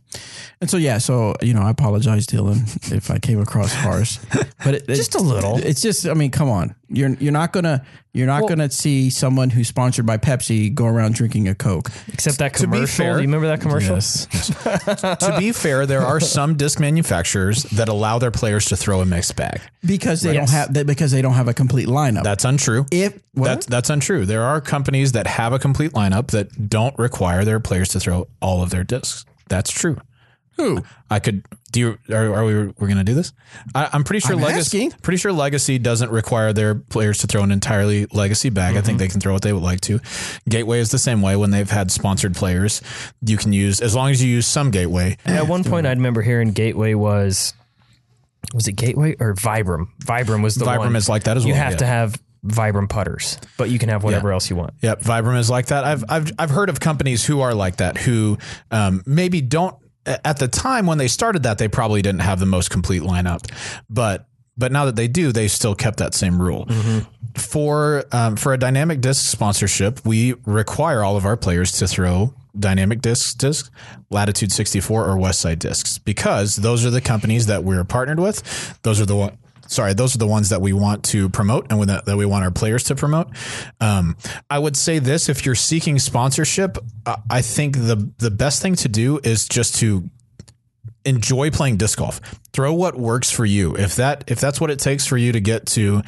And so yeah, so you know, I apologize, Dylan, if I came across harsh, but it, Just a little. It's just, I mean, come on, you're you're not gonna you're not gonna see someone who's sponsored by Pepsi go around drinking a Coke. Except that To be commercial. fair- do you remember that commercial? Yes. to be fair, there are some disc manufacturers that allow their players to throw a mixed bag. because they Yes. don't have because they don't have a complete lineup. That's untrue. if what? That's that's untrue. There are companies that have a complete lineup that don't require their players to throw all of their discs. That's true. who I could do. You, are, are we? We're going to do this? I, I'm pretty sure I'm Legacy. asking. Pretty sure Legacy doesn't require their players to throw an entirely Legacy bag. I think Mm-hmm. they can throw what they would like to. Gateway is the same way. When they've had sponsored players, you can use as long as you use some Gateway. At one point, I remember hearing Gateway was was it Gateway or Vibram? Vibram was the Vibram one. is like that as well. You have yeah. to have Vibram putters, but you can have whatever else you want. Yep, Vibram is like that. I've I've I've heard of companies who are like that who um, maybe don't at the time when they started that they probably didn't have the most complete lineup, but but now that they do, they still kept that same rule. For um, for a dynamic disc sponsorship, we require all of our players to throw dynamic discs, disc Latitude 64 or West Side discs because those are the companies that we're partnered with. Those are the one. Sorry, those are the ones that we want to promote and that, that we want our players to promote. Um, I would say this: if you're seeking sponsorship, I I think the the best thing to do is just to enjoy playing disc golf. Throw what works for you. If that if that's what it takes for you to get to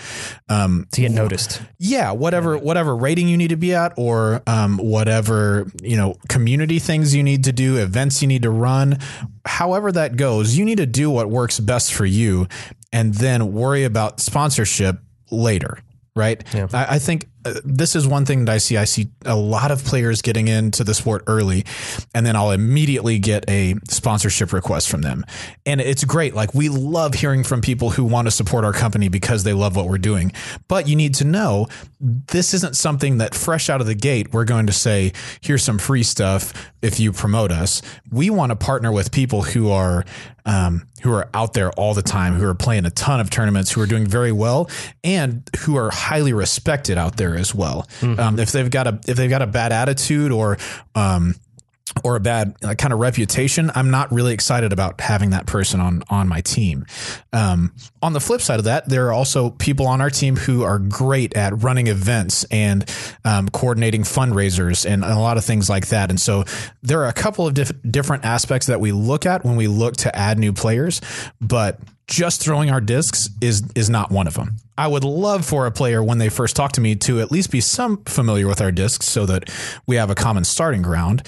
um, To get noticed. yeah, whatever whatever rating you need to be at, or um, whatever you know community things you need to do, events you need to run, however that goes, you need to do what works best for you, and then worry about sponsorship later. Right. I, I think this is one thing that I see. I see a lot of players getting into the sport early, and then I'll immediately get a sponsorship request from them. And it's great. Like, we love hearing from people who want to support our company because they love what we're doing. But you need to know this isn't something that fresh out of the gate, we're going to say, here's some free stuff if you promote us. We want to partner with people who are, um, who are out there all the time, who are playing a ton of tournaments, who are doing very well, and who are highly respected out there as well. Um, if they've got a if they've got a bad attitude or um, or a bad uh, kind of reputation, I'm not really excited about having that person on on my team. Um, on the flip side of that, there are also people on our team who are great at running events and um, coordinating fundraisers and a lot of things like that. And so there are a couple of diff- different aspects that we look at when we look to add new players, but just throwing our discs is is not one of them. I would love for a player when they first talk to me to at least be some familiar with our discs so that we have a common starting ground.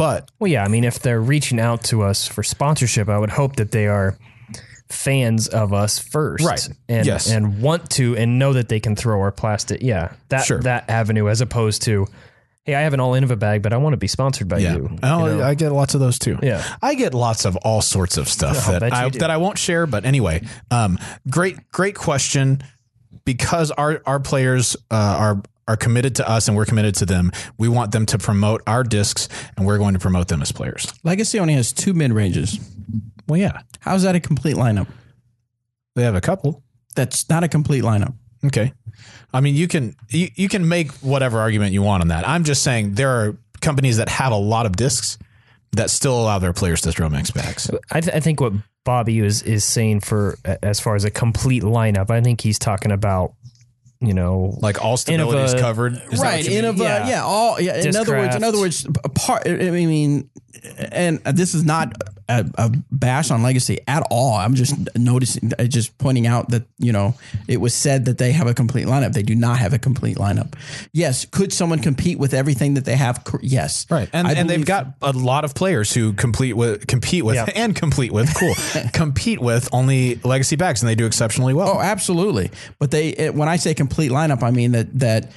But Well, yeah. I mean, if they're reaching out to us for sponsorship, I would hope that they are fans of us first, Right. And Yes. and want to and know that they can throw our plastic. Yeah, that Sure. that avenue as opposed to, hey, I have an all Innova bag, but I want to be sponsored by yeah, you. oh, you know? I get lots of those too. Yeah. I get lots of all sorts of stuff that I, do. that I won't share. But anyway, um, great great question. Because our our players uh, are are committed to us and we're committed to them. We want them to promote our discs, and we're going to promote them as players. Legacy only has two mid ranges. Well, yeah, How's that a complete lineup? they have a couple. That's not a complete lineup. Okay. I mean, you can you, you can make whatever argument you want on that. I'm just saying there are companies that have a lot of discs that still allow their players to throw mixed bags. I, th- I think what Bobby is is saying for as far as a complete lineup. I think he's talking about you know, Like all stability is covered. Is right in of Yeah. yeah. all yeah in other words in other words a part i mean and this is not a, a bash on legacy at all i'm just noticing just pointing out that you know it was said that they have a complete lineup they do not have a complete lineup yes could someone compete with everything that they have yes Right, and I and they've got a lot of players who complete with compete with Yeah. and complete with cool compete with only legacy backs, and they do exceptionally well. Oh, absolutely. But they, it, when I say complete lineup, I mean that that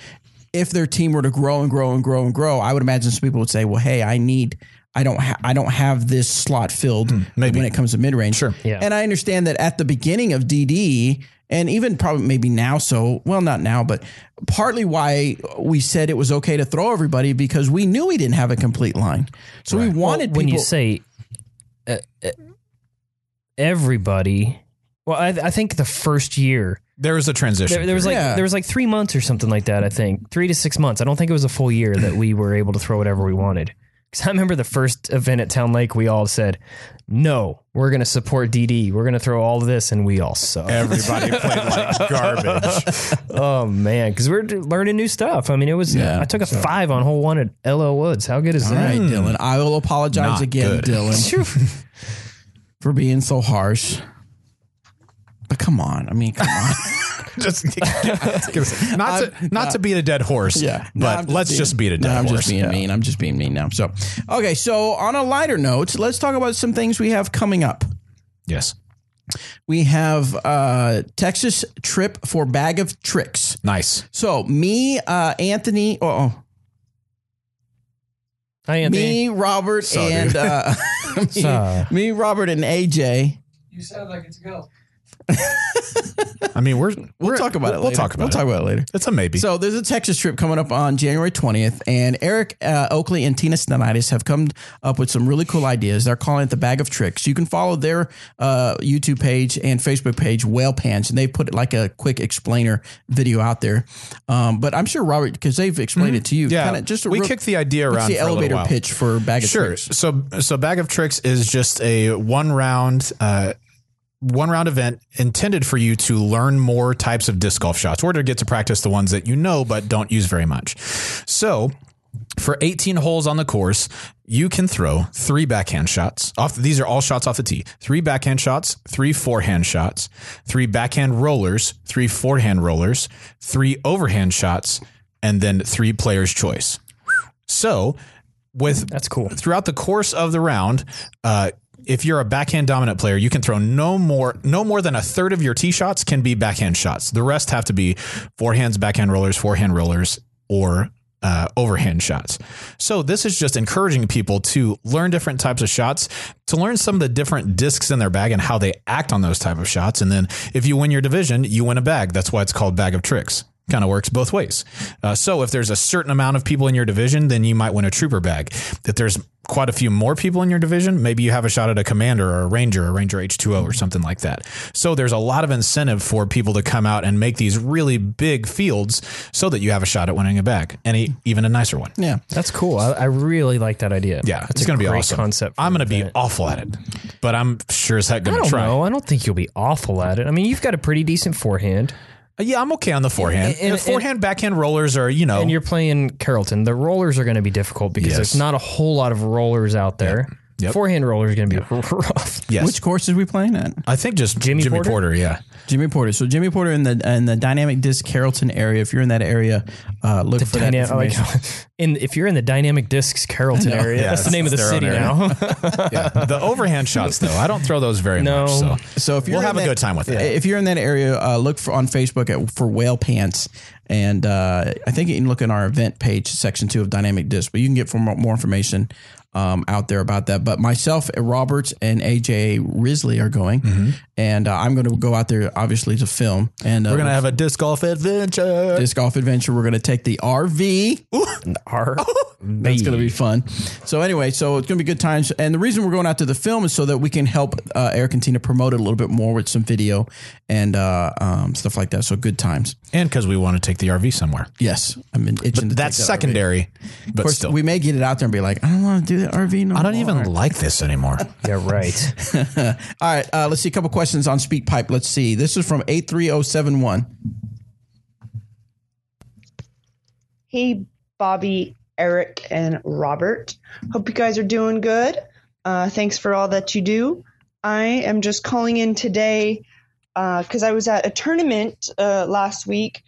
if their team were to grow and grow and grow and grow, I would imagine some people would say, "Well, hey, I need." I don't. Ha- I don't have this slot filled Hmm, maybe. when it comes to mid range. Sure. Yeah. And I understand that at the beginning of DD, and even probably maybe now. So well, not now, but partly why we said it was okay to throw everybody because we knew we didn't have a complete line. So we wanted Well, when people. you say uh, uh, everybody, well, I, I think the first year There was a transition. there, there was like Yeah. there was like three months or something like that. I think three to six months. I don't think it was a full year that we were able to throw whatever we wanted. Because I remember the first event at Town Lake, we all said, "No, we're going to support DD. We're going to throw all of this," and we all suck. Everybody played like garbage. oh man, because we're learning new stuff. I mean, it was. Yeah. I took a five on hole one at LL Woods. How good is all that? right, Dylan. I will apologize Not again, good. Dylan, for being so harsh. But come on, I mean, come on. Just not to not to beat a dead horse. Yeah, No, I'm but let's being- just beat a dead no, I'm horse. just being mean. I'm just being mean now. So, okay. So, on a lighter note, let's talk about some things we have coming up. Yes, We have uh, Texas trip for Bag of Tricks. nice. So, me, uh, Anthony, oh, Hi, Anthony. me, Robert, So, and uh, me, So- me, Robert, and AJ. You sound like it's a go. I mean, we're We'll we're- talk about it. We'll later. talk about We'll it. talk about it later. It's a maybe. So there's a Texas trip coming up on January 20th, and Eric uh, Oakley and Tina Stenitis have come up with some really cool ideas. They're calling it the Bag of Tricks. You can follow their uh, YouTube page and Facebook page, Whale Pants, and they put like a quick explainer video out there. Um, but I'm sure Robert, because they've explained it to you, Mm-hmm. yeah, kinda just a we real- kicked the idea around the elevator pitch for Bag of Sure. Tricks. So so bag of tricks is just a one round uh one round event intended for you to learn more types of disc golf shots or to get to practice the ones that you know but don't use very much. So for 18 holes on the course, you can throw three backhand shots. Off these are all shots off the tee. Three backhand shots, three forehand shots, three backhand rollers, three forehand rollers, three overhand shots, and then three players choice. So, with That's cool. throughout the course of the round, uh, if you're a backhand dominant player, you can throw no more no more than a third of your tee shots can be backhand shots. The rest have to be forehands, backhand rollers, forehand rollers, or uh, overhand shots. So this is just encouraging people to learn different types of shots, to learn some of the different discs in their bag and how they act on those type of shots. And then if you win your division, you win a bag. That's why it's called bag of tricks. Kind of works both ways. Uh, so if there's a certain amount of people in your division, then you might win a trooper bag. If there's quite a few more people in your division, maybe you have a shot at a commander or a ranger, a ranger H2O or something like that. So there's a lot of incentive for people to come out and make these really big fields so that you have a shot at winning a bag and e- even a nicer one. Yeah. That's cool. I, I really like that idea. Yeah, That's it's a going to be awesome. Concept. I'm going to be awful at it, but I'm sure as heck going to try. know. I don't think you'll be awful at it. I mean, you've got a pretty decent forehand, Uh, yeah, I'm okay on the forehand. And- And, forehand, backhand rollers are, you know, and you're playing Carrollton. The rollers are going to be difficult because Yes. there's not a whole lot of rollers out there. Yep. Forehand rollers are going to be rough. yes. Which courses we playing at? I think just Jimmy Jimmy, Porter? Porter? yeah. Jimmy Porter. So Jimmy Porter in the in the Dynamic Disc Carrollton area. If you're in that area, uh, look for that Dyna- like, information. in if you're in the Dynamic Discs Carrollton area, Yeah, that's the name of the city own now. Yeah. The overhand shots, though, I don't throw those very No. much. So, So if you're we'll in have a that- good time with it. If you're in that area, uh, look for on Facebook at, for Whale Pants, and uh, I think you can look in our event page, section two of Dynamic Disc. But you can get for more, more information um, out there about that. But myself, Roberts, and AJ Risley are going, and uh, I'm going to go out there obviously to film. And uh, We're going to have a disc golf adventure. disc golf adventure. We're going to take the RV. Our That's going to be fun. So anyway, so it's going to be good times. And the reason we're going out to the film is so that we can help uh, Eric and Tina promote it a little bit more with some video and uh, um, stuff like that. So good times. And because we want to take the RV somewhere. Yes, I'm itching. to take That's that RV. secondary, Of but course, still. we may get it out there and be like, I don't want to do the RV no I don't more. even like this anymore. yeah, right. All right, uh, let's see a couple questions on Speak Pipe. Let's see. This is from eight three zero seven one. Hey, Bobby, Eric, and Robert. Hope you guys are doing good. Uh, thanks for all that you do. I am just calling in today because I was at a tournament uh, last week,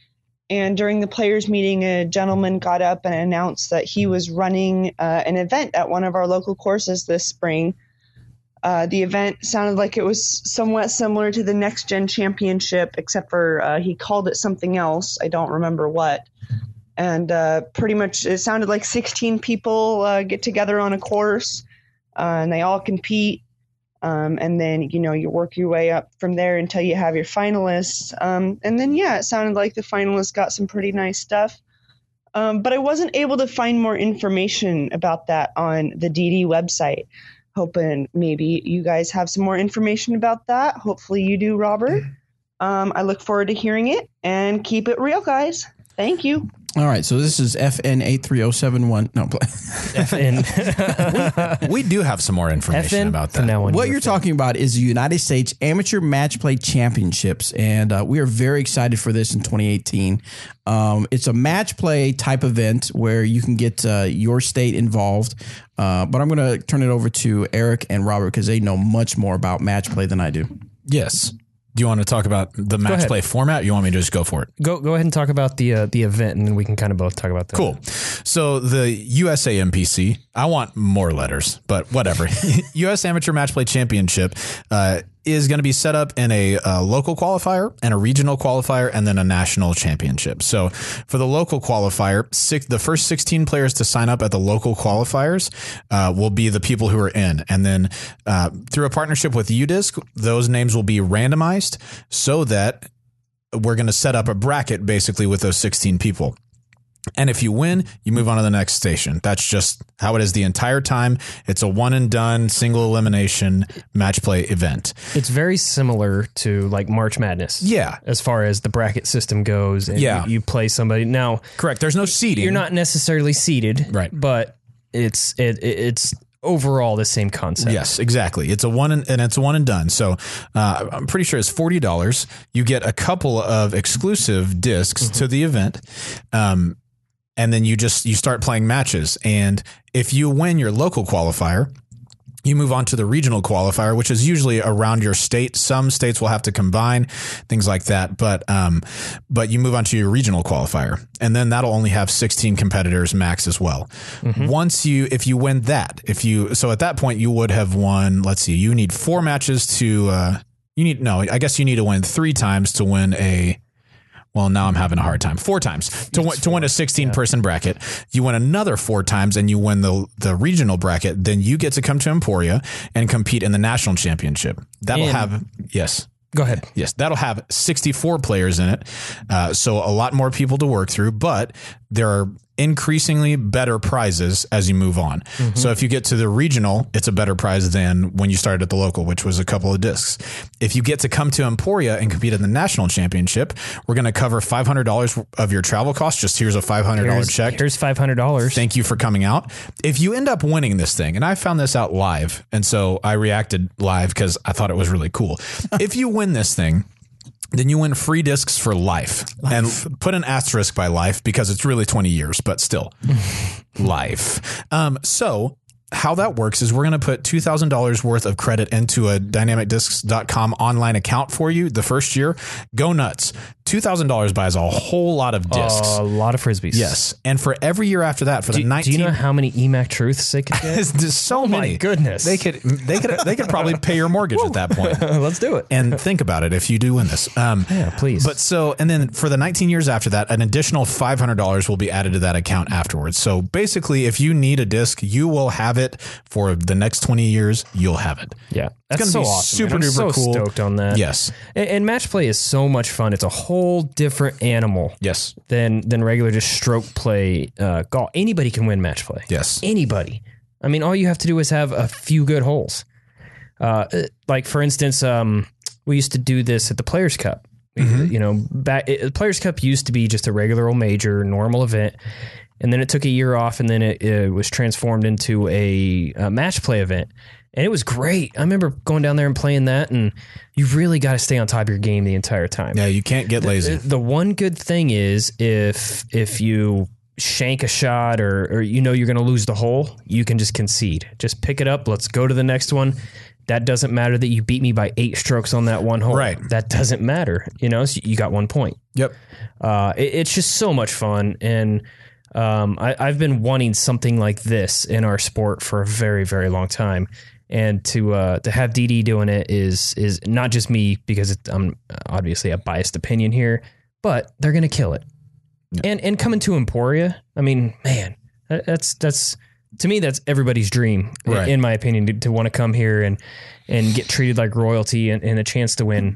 and during the players' meeting, a gentleman got up and announced that he was running uh, an event at one of our local courses this spring. Uh, the event sounded like it was somewhat similar to the Next Gen Championship, except for uh, he called it something else. I don't remember what. And uh, pretty much it sounded like 16 people uh, get together on a course uh, and they all compete. Um, and then, you know, you work your way up from there until you have your finalists. Um, and then, yeah, it sounded like the finalists got some pretty nice stuff. Um, but I wasn't able to find more information about that on the DD website hoping maybe you guys have some more information about that. Hopefully you do, Robert. Um, I look forward to hearing it and keep it real, guys. Thank you. All right, so this is FN eight three zero seven one. No, FN. we do have some more information FN about that. now on. what you're talking about is the United States Amateur Match Play Championships, and uh, we are very excited for this in 2018. Um, it's a match play type event where you can get uh, your state involved. Uh, but I'm going to turn it over to Eric and Robert because they know much more about match play than I do. Yes. Do you want to talk about the match play format? You want me to just go for it? Go go ahead and talk about the uh, the event, and then we can kind of both talk about that. Cool. So the USA MPC, I want more letters, but whatever. US Amateur Match Play Championship uh, is going to be set up in a, uh local qualifier and a regional qualifier and then a national championship. So for the local qualifier, six, the first 16 players to sign up at the local qualifiers uh, will be the people who are in. And then uh, through a partnership with UDisc, those names will be randomized so that we're going to set up a bracket basically with those 16 people. And if you win, you move on to the next station. That's just how it is the entire time. It's a one and done single elimination match play event. It's very similar to like March Madness. Yeah. As far as the bracket system goes, and Yeah. you, you play somebody now. Correct. There's no seeding. You're not necessarily seated, Right. But it's it, it it's overall the same concept. Yes, exactly. It's a one and, and it's one and done. So uh, I'm pretty sure it's forty dollars. You get a couple of exclusive discs to the event, um, and then you just you start playing matches. And if you win your local qualifier, you move on to the regional qualifier, which is usually around your state. Some states will have to combine things like that, but um, but you move on to your regional qualifier, and then that'll only have 16 competitors max as well. Once you, if you win that, if you, so at that point you would have won. Let's see, you need four matches to. Uh, you need no, I guess you need to win three times to win a. Well, now I'm having a hard time. Four times to win, to win a 16 person bracket. You win another four times and you win the the regional bracket. Then you get to come to Emporia and compete in the national championship. That'll And- have yes. Go ahead. Yes, that'll have 64 players in it. Uh, so a lot more people to work through, but there are increasingly better prizes as you move on. Mm-hmm. So if you get to the regional, it's a better prize than when you started at the local, which was a couple of discs. If you get to come to Emporia and compete in the national championship, we're going to cover $500 of your travel costs. Just here's a $500 Here's, check. here's five hundred dollars. Thank you for coming out. If you end up winning this thing, and I found this out live, and so I reacted live because I thought it was really cool. if you win this thing, then you win free discs for life. And put an asterisk by life because it's really 20 years, but still life. Um, so how that works is we're going to put $2,000 worth of credit into a dynamicdiscs.com online account for you the first year. Go nuts. $2,000 buys a whole lot of discs. a lot of frisbees. Yes, and for every year after that, for Do, the do nineteen, you know how many EMAC truths they could get? There's so many. goodness. they could they could they could probably pay your mortgage at that point. Let's do it. And think about it if you do win this. Um, Yeah, please. But so, and then for the 19 years after that, an additional $500 will be added to that account afterwards. So basically, if you need a disc, you will have it for the next 20 years. You'll have it. Yeah, that's gonna so be awesome. super man. I'm duper so cool. Stoked on that. Yes. and, and match play is so much fun. It's a whole different animal Yes. than than regular just stroke play uh, golf. Anybody can win match play. Yes. anybody. I mean, all you have to do is have a few good holes. Uh, like for instance, um, we used to do this at the Players Cup. You know, back it, Players Cup used to be just a regular old major, normal event, and then it took a year off, and then it, it was transformed into a, a match play event, and it was great. I remember going down there and playing that, and you really got to stay on top of your game the entire time. Yeah, you can't get lazy. The one good thing is if if you shank a shot or or you know you're going to lose the hole, you can just concede. Just pick it up. Let's go to the next one. That doesn't matter that you beat me by eight strokes on that one hole. Right. That doesn't matter. You know, so you got one point. Yep. Uh, it- it's just so much fun, and um, I, I've been wanting something like this in our sport for a very, very long time. And to uh, to have DD doing it is is not just me because it, I'm obviously a biased opinion here, but they're gonna kill it. And and coming to Emporia, I mean, man, that's that's to me that's everybody's dream, Right. in my opinion, to, to want to come here and and get treated like royalty and, and a chance to win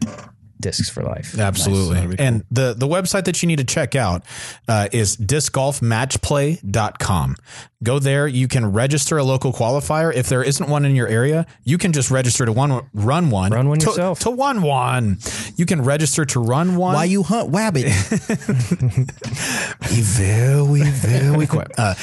discs for life. Absolutely. And the, the website that you need to check out uh, is discgolfmatchplay.com. Go there. You can register a local qualifier. If there isn't one in your area, you can just register to one, run one. Run one to, yourself. To one one. You can register to run one. Why you hunt wabbit? Be very, very quick. Uh,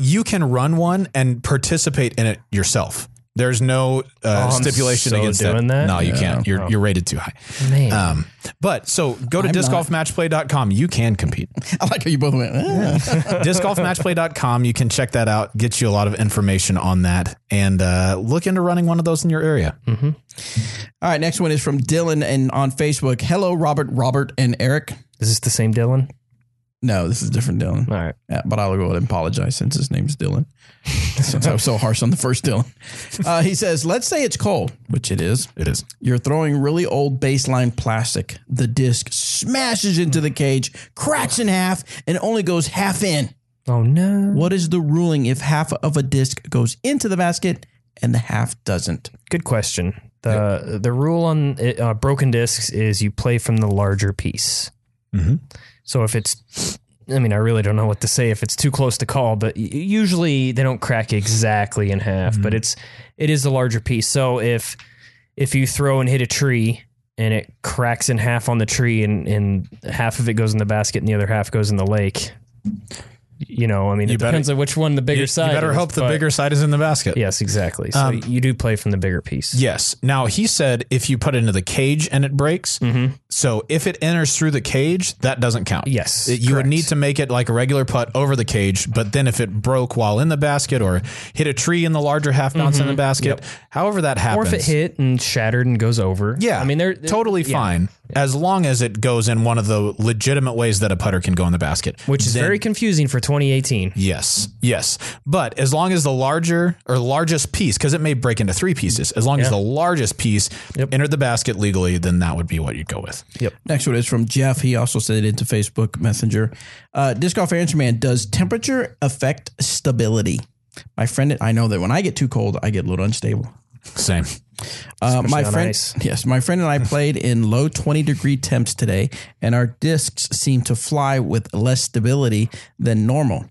you can run one and participate in it yourself. There's no uh, Oh, I'm stipulation so against doing that? No, you can't. You're Oh. you're rated too high. Man. Um, but so go to I'm not. discgolfmatchplay.com. You can compete. I like how you both went. "Ah." discgolfmatchplay.com. You can check that out, get you a lot of information on that, and uh, look into running one of those in your area. All right, next one is from Dylan and on Facebook. Hello, Robert, Robert, and Eric. Is this the same Dylan? No, this is different Dylan. All right. Yeah, but I'll go ahead and apologize since his name's Dylan. since I was so harsh on the first Dylan. Uh, he says, let's say it's cold, which it is. It is. You're throwing really old baseline plastic. The disc smashes into the cage, cracks in half, and only goes half in. Oh no. What is the ruling if half of a disc goes into the basket and the half doesn't? Good question. The the rule on uh, broken discs is you play from the larger piece. Mhm. So if it's, I mean, I really don't know what to say if it's too close to call, but usually they don't crack exactly in half. But mm-hmm. it's it is the larger piece. So if if you throw and hit a tree and it cracks in half on the tree and and half of it goes in the basket and the other half goes in the lake. You know, I mean, You it better- depends on which one the bigger You, side. you better is, hope the bigger side is in the basket. Yes, exactly. So Um, you do play from the bigger piece. Yes. Now he said if you put it into the cage and it breaks, Mm-hmm. so if it enters through the cage, that doesn't count. Yes, It- you would need to make it like a regular putt over the cage, but then if it broke while in the basket or hit a tree in the larger half bounce in the basket, however that Mm-hmm. Or happens. if it hit and shattered and goes over. Yeah, I mean, they're totally yeah. fine as long as it goes in one of the legitimate ways that a putter can go in the basket, Which is Then- very confusing for 2018. Yes, yes. But as long as the larger or largest piece, because it may break into three pieces, as long as the largest piece Yep. entered the basket legally, then that would be what you'd go with. Yep. Next one is from Jeff. He also sent it into Facebook Messenger. Uh, Disc Golf Answer Man, does temperature affect stability? My friend, I know that when I get too cold, I get a little unstable. Same. Uh, my friend, ice. yes, my friend and I played in low 20 degree temps today, and our discs seemed to fly with less stability than normal.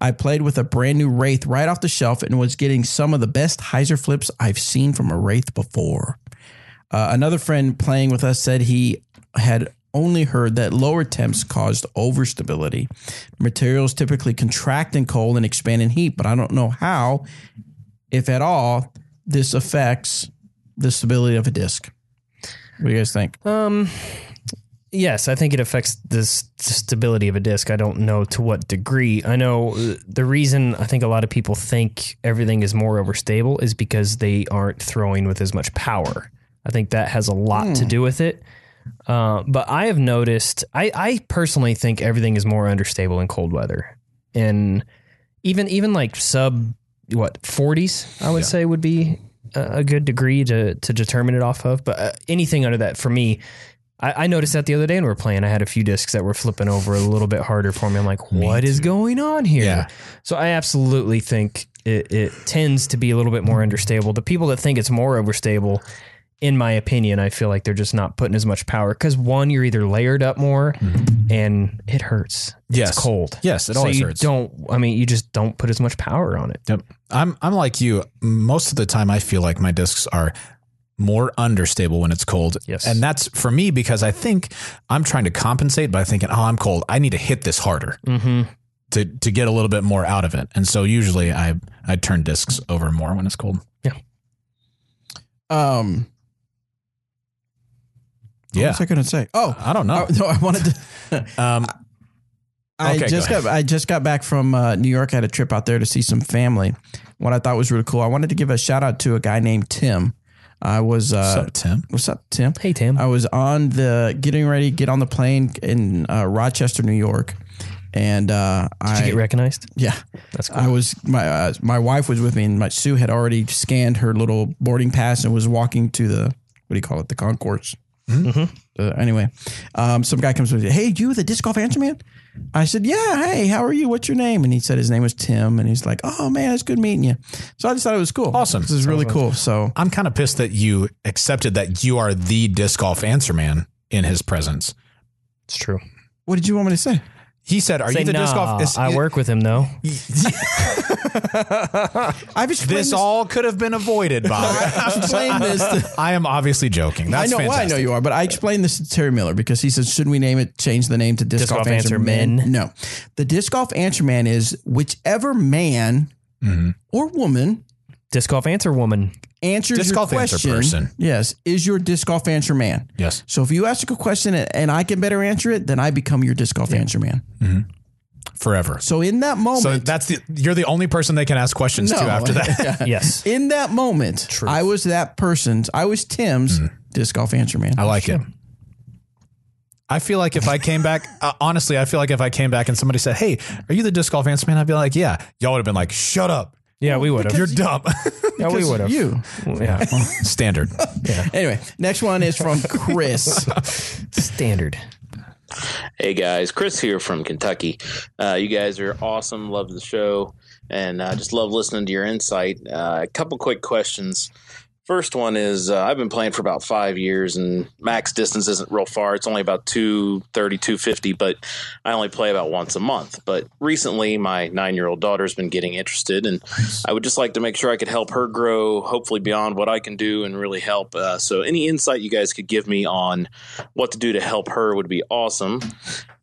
I played with a brand new Wraith right off the shelf and was getting some of the best hyzer flips I've seen from a Wraith before. Uh, another friend playing with us said he had only heard that lower temps caused overstability. Materials typically contract in cold and expand in heat, but I don't know how, if at all, this affects the stability of a disc. What do you guys think? Um, yes, I think it affects the stability of a disc. I don't know to what degree. I know uh, the reason I think a lot of people think everything is more overstable is because they aren't throwing with as much power. I think that has a lot to do with it. Uh, but I have noticed, I, I personally think everything is more understable in cold weather, and even even like sub what forties, I would say would be a, good degree to to determine it off of. But uh, anything under that for me. I, I noticed that the other day when we were playing, I had a few discs that were flipping over a little bit harder for me. I'm like, what is going on here? Yeah. So I absolutely think it, it tends to be a little bit more understable. The people that think it's more overstable, in my opinion, I feel like they're just not putting as much power because one, you're either layered up more, and it hurts. Yes. It's cold. Yes, it so always you hurts. Don't. I mean, you just don't put as much power on it. Yep. I'm I'm like you. Most of the time I feel like my discs are more understable when it's cold. Yes. And that's for me because I think I'm trying to compensate by thinking, oh, I'm cold. I need to hit this harder Mm-hmm. to to get a little bit more out of it. And so usually I I turn discs over more when it's cold. Yeah. Um, what Yeah. was I going to say? Oh, I don't know. oh, no, I wanted to. Um, I Okay, just ahead. got I just got back from uh, New York. I had a trip out there to see some family. What I thought was really cool. I wanted to give a shout out to a guy named Tim. I was uh, What's up, Tim? What's up, Tim? Hey, Tim. I was on the getting ready get on the plane in uh, Rochester, New York, and uh, Did I you get recognized? yeah, That's cool. I was my uh, my wife was with me, and my Sue had already scanned her little boarding pass and was walking to the what do you call it, the concourse. Uh, anyway, um, some guy comes with, "Hey, you the disc golf answer man?" I said, "Yeah. Hey, how are you? What's your name?" And he said his name was Tim, and he's like, "Oh man, it's good meeting you." So I just thought it was cool. Awesome. This is really cool. So I'm kind of pissed that you accepted that you are the disc golf answer man in his presence. it's true. what did you want me to say? He said, "Are Say, you the disc golf?" is- I work with him though. I've explained This all could have been avoided, Bob. explained this. To, I am obviously joking. That's I know. Well, I know you are, but I explained this to Terry Miller because he said, "Should we name it? Change the name to Disc, Golf, Answer, Man?" No, the Disc Golf Answer Man is whichever man Mm-hmm. or woman Disc golf answer woman. answers Disc your golf answer question. person. Yes, is your Disc Golf Answer Man. Yes. So if you ask a question and I can better answer it, then I become your Disc Golf Answer Man. Forever. So in that moment, So that's the you're the only person they can ask questions to after that. Yes. in that moment, I was that person's. I was Tim's Disc Golf Answer Man. I like it. I feel like if I came back, uh, honestly, I feel like if I came back and somebody said, "Hey, are you the disc golf answer man?" I'd be like, "Yeah." Y'all would have been like, "Shut up, Yeah, we would have. you're dumb." Yeah, we would have. You. Yeah. Standard. yeah. Anyway, next one is from Chris. Standard. Hey guys, Chris here from Kentucky. Uh, you guys are awesome. Love the show, and I just love listening to your insight. Uh, a couple quick questions. First one is uh, I've been playing for about five years, and max distance isn't real far. It's only about 230, 250, but I only play about once a month. But recently, my nine year old daughter's been getting interested, and I would just like to make sure I could help her grow, hopefully beyond what I can do, and really help. Uh, so, any insight you guys could give me on what to do to help her would be awesome.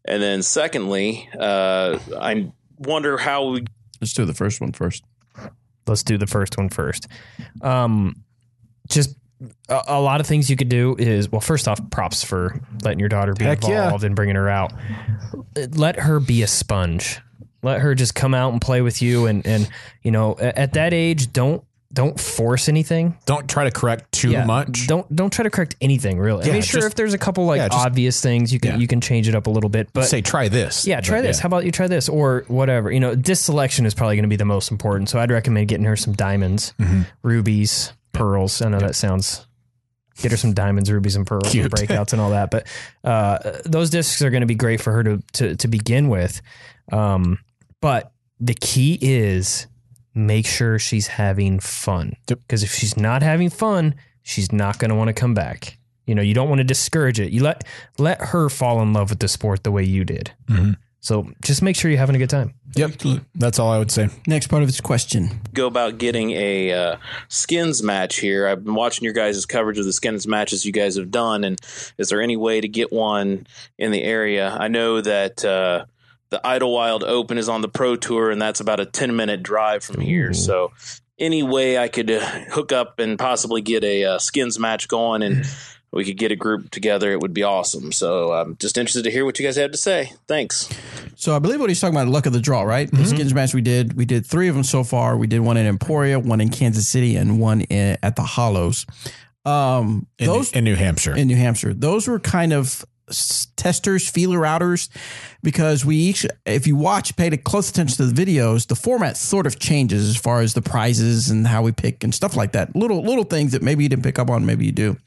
And then, secondly, uh, I wonder how we Let's do the first one first. Let's do the first one first. Um, just a, a lot of things you could do is well, first off, props for letting your daughter be Heck yeah. involved and bringing her out. Let her be a sponge. Let her just come out and play with you. And and you know, at that age, don't don't force anything. Don't try to correct too Yeah, much. Don't don't try to correct anything really. I mean, sure, just- if there's a couple like yeah, just- obvious things, you can yeah. you can change it up a little bit. But say try this. yeah, try But this. How about you try this or whatever? You know, disc selection is probably going to be the most important. So I'd recommend getting her some diamonds, Mm-hmm. rubies, pearls. I know that sounds. Get her some diamonds, rubies, and pearls, Cute. and breakouts, and all that. But uh, those discs are going to be great for her to to, to begin with. Um, but the key is make sure she's having fun. Yep. Because if she's not having fun, she's not going to want to come back. You know, you don't want to discourage it. You let let her fall in love with the sport the way you did. Mhm. So just make sure you're having a good time. Yep. That's all I would say. Next part of his question. go about getting a uh, skins match here. I've been watching your guys' coverage of the skins matches you guys have done, and is there any way to get one in the area? I know that uh, the Idlewild Open is on the Pro Tour, and that's about a ten minute drive from here. So, any way I could uh, hook up and possibly get a uh, skins match going, and we could get a group together, it would be awesome. So, I'm just interested to hear what you guys have to say. Thanks. So I believe what he's talking about, luck of the draw, right? The skins match we did, we did three of them so far. We did one in Emporia, one in Kansas City, and one in, at the Hollows. Um, In, those in New Hampshire. in New Hampshire. Those were kind of s- testers, feeler outers, because we each, if you watch, paid close attention to the videos, the format sort of changes as far as the prizes and how we pick and stuff like that. Little little things that maybe you didn't pick up on, maybe you do,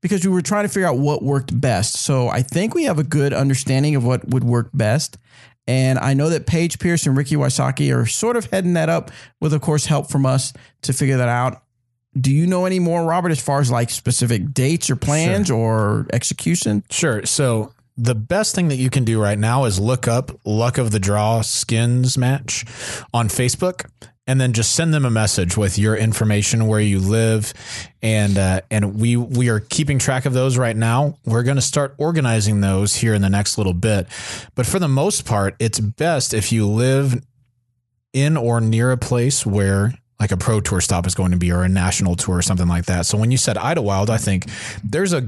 because we were trying to figure out what worked best. So I think we have a good understanding of what would work best. And I know that Paige Pierce and Ricky Wysocki are sort of heading that up with, of course, help from us to figure that out. Do you know any more, Robert, as far as like specific dates or plans or execution? Sure. So the best thing that you can do right now is look up Luck of the Draw Skins match on Facebook and then just send them a message with your information where you live and uh, and we we are keeping track of those right now. We're going to start organizing those here in the next little bit. But for the most part, it's best if you live in or near a place where like a pro tour stop is going to be or a national tour or something like that. So when you said Idlewild, I think there's a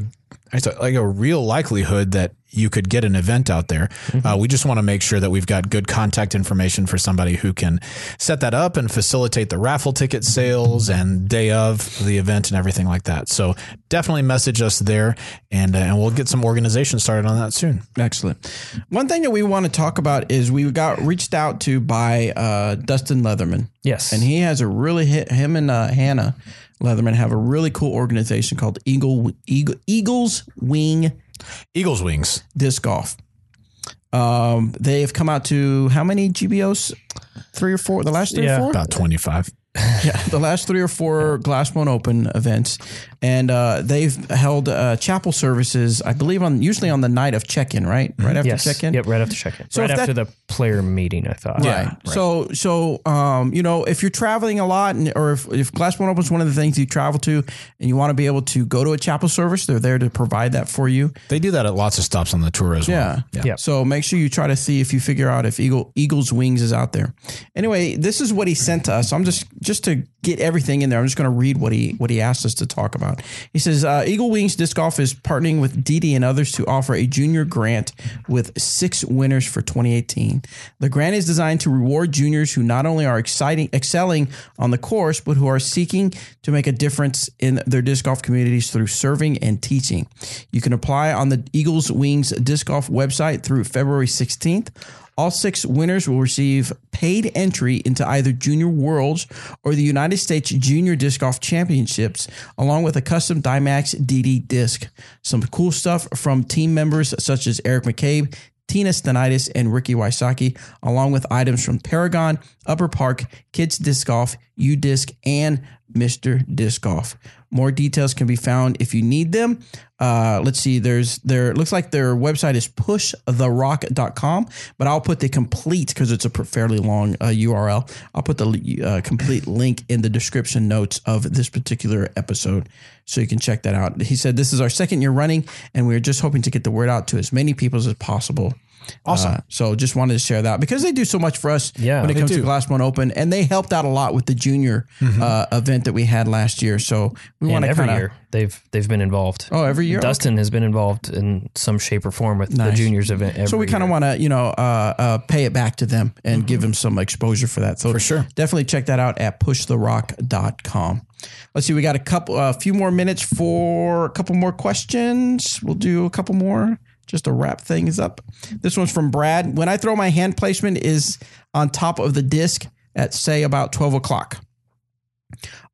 it's a- like a real likelihood that you could get an event out there. Uh, we just want to make sure that we've got good contact information for somebody who can set that up and facilitate the raffle ticket sales and day of the event and everything like that. So definitely message us there, and uh, and we'll get some organization started on that soon. Excellent. One thing that we want to talk about is we got reached out to by uh, Dustin Leatherman, Yes. and he has a really hit. Him and uh, Hannah Leatherman have a really cool organization called Eagle, Eagle Eagles Wing Eagles wings. Disc Golf. Um, they have come out to how many GBOs? Three or four? The last three Yeah. or four? About twenty five. yeah, the last three or four Glass Blown Open events, and uh, they've held uh, chapel services. I believe on usually on the night of check-in, right? Right after yes. check-in. Yep, right after check-in. So right if that- after the player meeting, I thought. Right. So, so, um, you know, if you're traveling a lot, and, or if, if Glass Blown Open is one of the things you travel to, and you want to be able to go to a chapel service, they're there to provide that for you. They do that at lots of stops on the tour as Yeah. well. Yeah. So make sure you try to see if you figure out if Eagle Eagles Wings is out there. Anyway, this is what he sent to us. I'm just just to get everything in there. I'm just going to read what he what he asked us to talk about. He says uh, Eagle Wings Disc Golf is partnering with DD and others to offer a junior grant with six winners for 2018. The grant is designed to reward juniors who not only are exciting excelling on the course, but who are seeking to make a difference in their disc golf communities through serving and teaching. You can apply on the Eagles Wings Disc Golf website through February 16th. All six winners will receive paid entry into either Junior Worlds or the United States Junior Disc Golf Championships, along with a custom Dymax DD disc. Some cool stuff from team members such as Eric McCabe, Tina Stenitis, and Ricky Wysocki, along with items from Paragon, Upper Park, Kids Disc Golf, UDisc, and Mr. Disc Golf. More details can be found if you need them. Uh, let's see, there's there looks like their website is pushtherock.com, but I'll put the complete because it's a fairly long uh, URL. I'll put the uh, complete link in the description notes of this particular episode so you can check that out. He said this is our second year running, and we're just hoping to get the word out to as many people as possible. Awesome. Uh, so just wanted to share that because they do so much for us Yeah, when it comes to do. Glass Blown Open, and they helped out a lot with the junior uh, event that we had last year. So we want to every kind of year they've they've been involved. oh every year. Dustin has been involved in some shape or form with Nice. the juniors event. Every So we kind of want to, you know, uh, uh, pay it back to them and give them some exposure for that. So For sure. definitely check that out at pushtherock.com. Let's see, we got a couple, a few more minutes for a couple more questions. We'll do a couple more just to wrap things up. This one's from Brad. When I throw my hand placement is on top of the disc at say about 12 o'clock.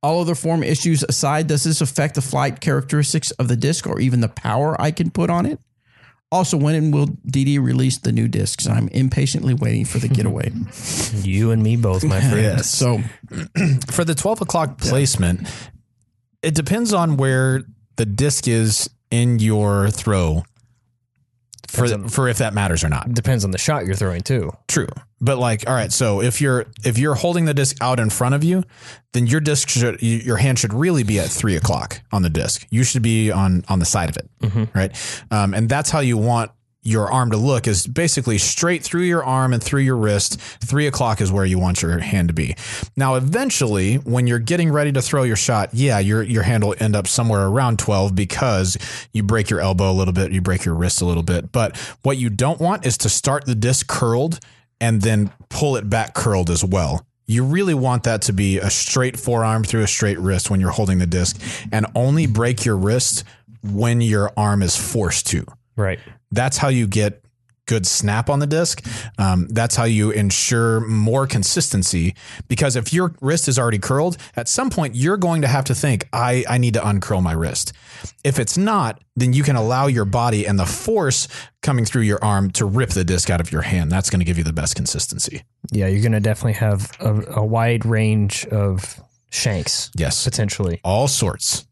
All other form issues aside, does this affect the flight characteristics of the disc or even the power I can put on it? Also, when will DD release the new discs? I'm impatiently waiting for the getaway. you and me both, my friend. So, for the 12 o'clock placement, it depends on where the disc is in your throw for, on- for if that matters or not. Depends on the shot you're throwing too. True. But like, all right, so if you're if you're holding the disc out in front of you, then your disc should your hand should really be at three o'clock on the disc. You should be on on the side of it, right? Um, and that's how you want your arm to look is basically straight through your arm and through your wrist. Three o'clock is where you want your hand to be. Now, eventually, when you're getting ready to throw your shot, yeah, your your hand will end up somewhere around twelve because you break your elbow a little bit, you break your wrist a little bit. But what you don't want is to start the disc curled and then pull it back curled as well. You really want that to be a straight forearm through a straight wrist when you're holding the disc and only break your wrist when your arm is forced to. Right. That's how you get good snap on the disc. Um, that's how you ensure more consistency. Because if your wrist is already curled, at some point you're going to have to think, I, I need to uncurl my wrist. If it's not, then you can allow your body and the force coming through your arm to rip the disc out of your hand. That's going to give you the best consistency. Yeah, you're going to definitely have a, a wide range of shanks Yes. potentially. all sorts.